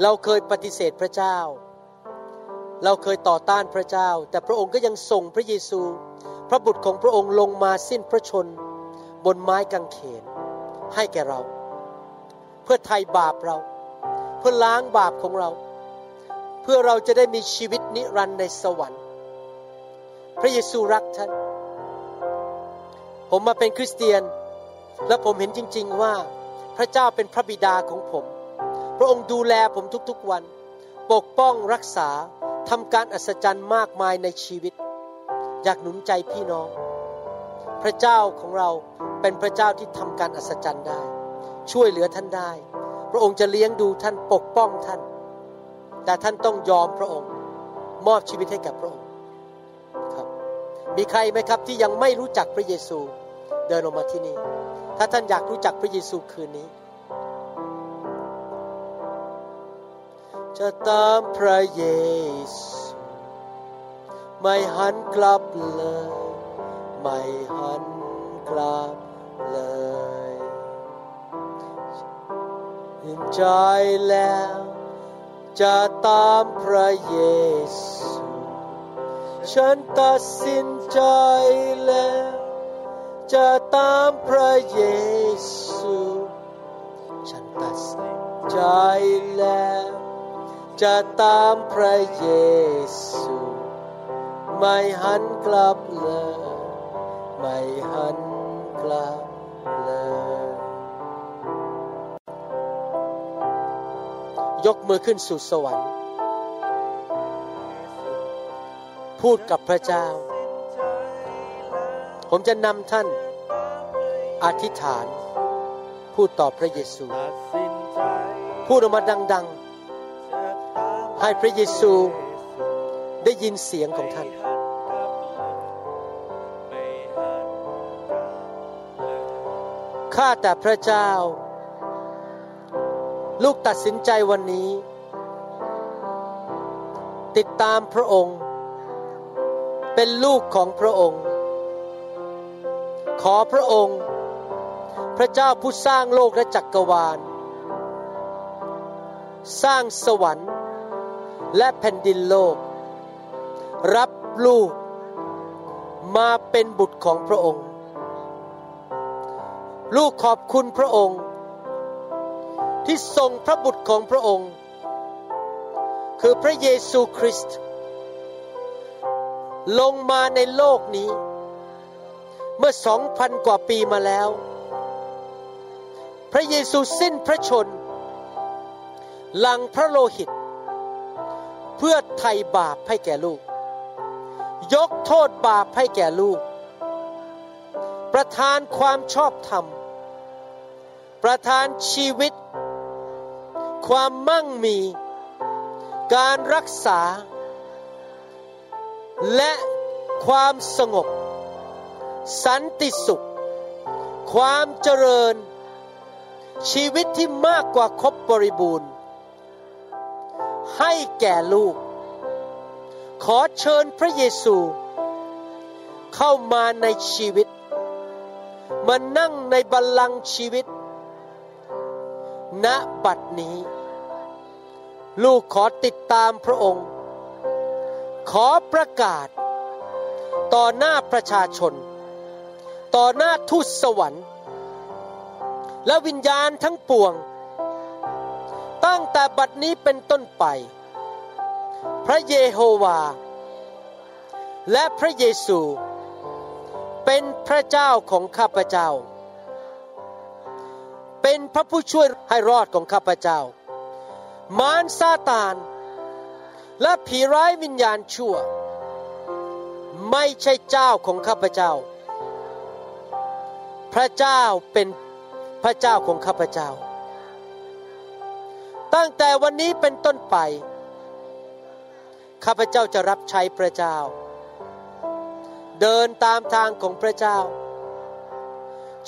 เราเคยปฏิเสธพระเจ้า เราเคยต่อต้านพระเจ้า แต่พระองค์ก็ยังส่งพระเยซู พระบุตรของพระองค์ลงมาสิ้นพระชน บนไม้กางเขน ให้แก่เรา เพื่อไถ่บาปเรา เพื่อล้างบาปของเรา เพื่อเราจะได้มีชีวิตนิรันดร์ในสวรรค์ พระเยซูรักท่าน ผมมาเป็นคริสเตียน และผมเห็นจริง ๆว่าพระเจ้าเป็นพระบิดาของผม พระองค์ดูแลผมทุกๆวัน ปกป้องรักษาทำการอัศจรรย์มากมายในชีวิต อยากหนุนใจพี่น้อง พระเจ้าของเราเป็นพระเจ้าที่ทำการอัศจรรย์ได้ ช่วยเหลือท่านได้ พระองค์จะเลี้ยงดูท่านปกป้องท่าน แต่ท่านต้องยอมพระองค์ มอบชีวิตให้กับพระองค์ครับ มีใครไหมครับที่ยังไม่รู้จักพระเยซูเดินออกมาที่นี่ ถ้าท่านอยากรู้จักพระเยซูคืนนี้ จะตามพระเยซูไม่หันกลับเลย ไม่หันกลับเลยยินใจแล้ว จะตามพระเยซู ฉันตัดสินใจแล้ว จะตามพระเยซู ฉันตัดสินใจแล้ว จะตามพระเยซู ไม่หันกลับเลย ไม่หันกลับเลย ยกมือขึ้นสู่สวรรค์ พูดกับพระเจ้า ผมจะนำท่านอธิษฐาน พูดต่อพระเยซู พูดออกมาดัง ๆ ให้พระเยซูได้ยินเสียงของท่าน ข้าแต่พระเจ้า ลูกตัดสินใจวันนี้ ติดตามพระองค์ เป็นลูกของพระองค์ ขอพระองค์ พระเจ้าผู้สร้างโลกและจักรวาล สร้างสวรรค์และแผ่นดินโลก รับลูกมาเป็นบุตรของพระองค์ ลูกขอบคุณพระองค์ ที่ทรงพระบุตรของพระองค์ คือพระเยซูคริสต์ลงมาในโลกนี้ เมื่อสองพันกว่าปีมาแล้ว พระเยซูสิ้นพระชน หลังพระโลหิต เพื่อไถ่บาปให้แก่ลูก ยกโทษบาปให้แก่ลูกปประทานความชอบธรรม ประทานชีวิต ความมั่งมี การรักษา และความสงบ สันติสุข ความเจริญ ชีวิตที่มากกว่าครบบริบูรณ์ ให้แก่ลูก ขอเชิญพระเยซู เข้ามาในชีวิต มานั่งในบัลลังก์ชีวิต ณบัดนี้ ลูกขอติดตามพระองค์ ขอประกาศต่อหน้าประชาชน ต่อหน้าทูตสวรรค์ และวิญญาณทั้งปวง ตั้งแต่บัดนี้เป็นต้นไป พระเยโฮวา และพระเยซู เป็นพระเจ้าของข้าพเจ้า เป็นพระผู้ช่วยให้รอดของข้าพเจ้า มารซาตาน และผีร้ายวิญญาณชั่ว ไม่ใช่เจ้าของข้าพเจ้า พระเจ้าเป็นพระเจ้าของข้าพเจ้า ตั้งแต่วันนี้เป็นต้นไป ข้าพเจ้าจะรับใช้พระเจ้า เดินตามทางของพระเจ้า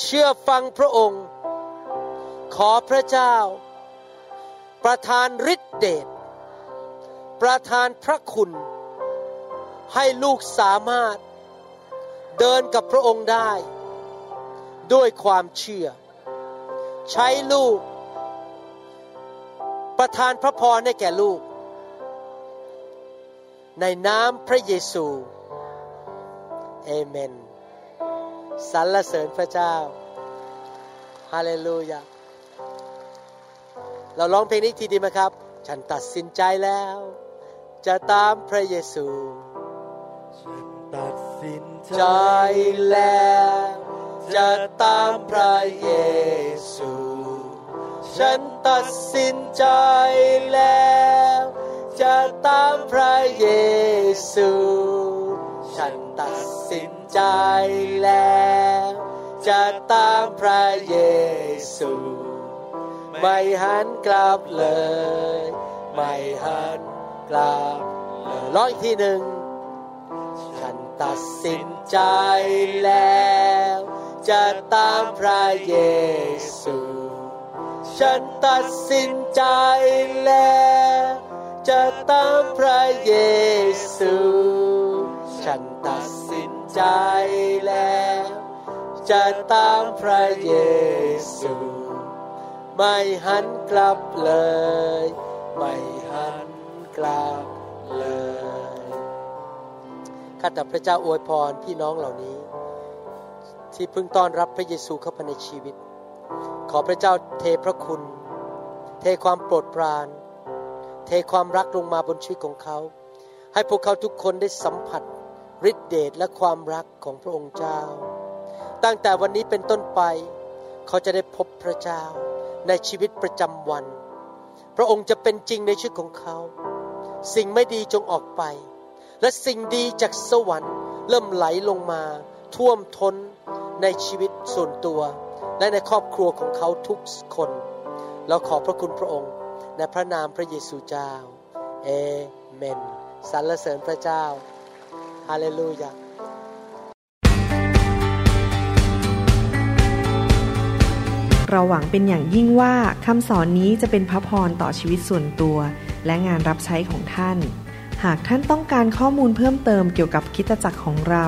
เชื่อฟังพระองค์ ขอพระเจ้า ประทานฤทธิเดชประทานพระคุณ ให้ลูกสามารถ เดินกับพระองค์ได้ ด้วยความเชื่อ ใช้ลูก ประทานพระพรให้แก่ลูก ในน้ำพระเยซูเอเมนสรรเสริญพระเจ้าฮาเลลูยาเราร้องเพลงนี้ทีดีไหมครับ ฉันตัดสินใจแล้ว จะตามพระเยซู ฉันตัดสินใจใจแล้ว จะตามพระเยซู ฉันตัดสินใจแล้ว จะตามพระเยซู ฉันตัดสินใจแล้ว จะตามพระเยซู ไม่หันกลับเลย ไม่หันกลับเลยร้องอีกทีหนึ่งฉันตัดสินใจแล้ว จะตามพระเยซู ฉันตัดสินใจแล้ว จะตามพระเยซู ฉันตัดสินใจแล้ว จะตามพระเยซู ไม่หันกลับเลย ไม่หันกลับเลยข้าแต่พระเจ้าอวยพรพี่น้องเหล่านี้ ที่เพิ่งต้อนรับพระเยซูเข้ามาในชีวิต ขอพระเจ้าเทพระคุณ เทความโปรดปราน เทความรักลงมาบนชีวิตของเขา ให้พวกเขาทุกคนได้สัมผัสฤทธิเดชและความรักของพระองค์เจ้า ตั้งแต่วันนี้เป็นต้นไป เขาจะได้พบพระเจ้าในชีวิตประจำวัน พระองค์จะเป็นจริงในชีวิตของเขา สิ่งไม่ดีจงออกไป และสิ่งดีจากสวรรค์เริ่มไหลลงมา ท่วมท้น ในชีวิตส่วนตัว และในครอบครัวของเขาทุกคน เราขอพระคุณพระองค์ ในพระนามพระเยซูเจ้า เอเมนสรรเสริญพระเจ้า ฮาเลลูยาเราหวังเป็นอย่างยิ่งว่าคำสอนนี้จะเป็นพระพรต่อชีวิตส่วนตัว และงานรับใช้ของท่าน หากท่านต้องการข้อมูลเพิ่มเติมเกี่ยวกับคิดตจักรของเรา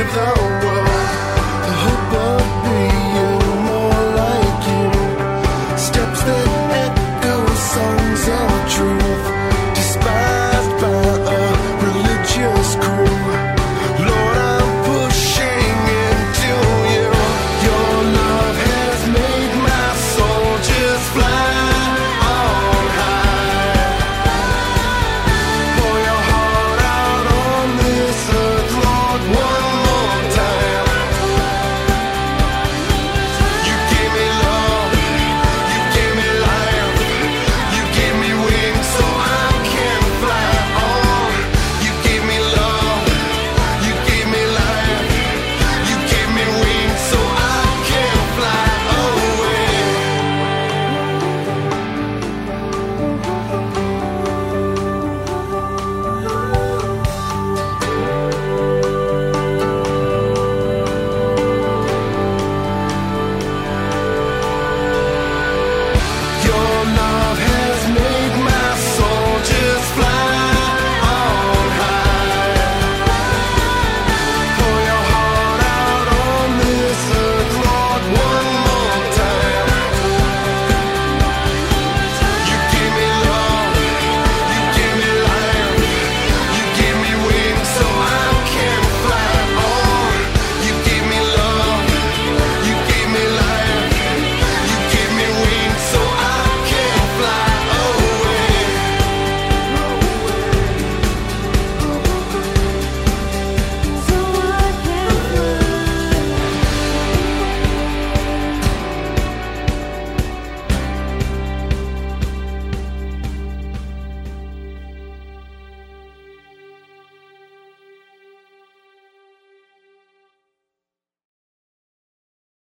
give the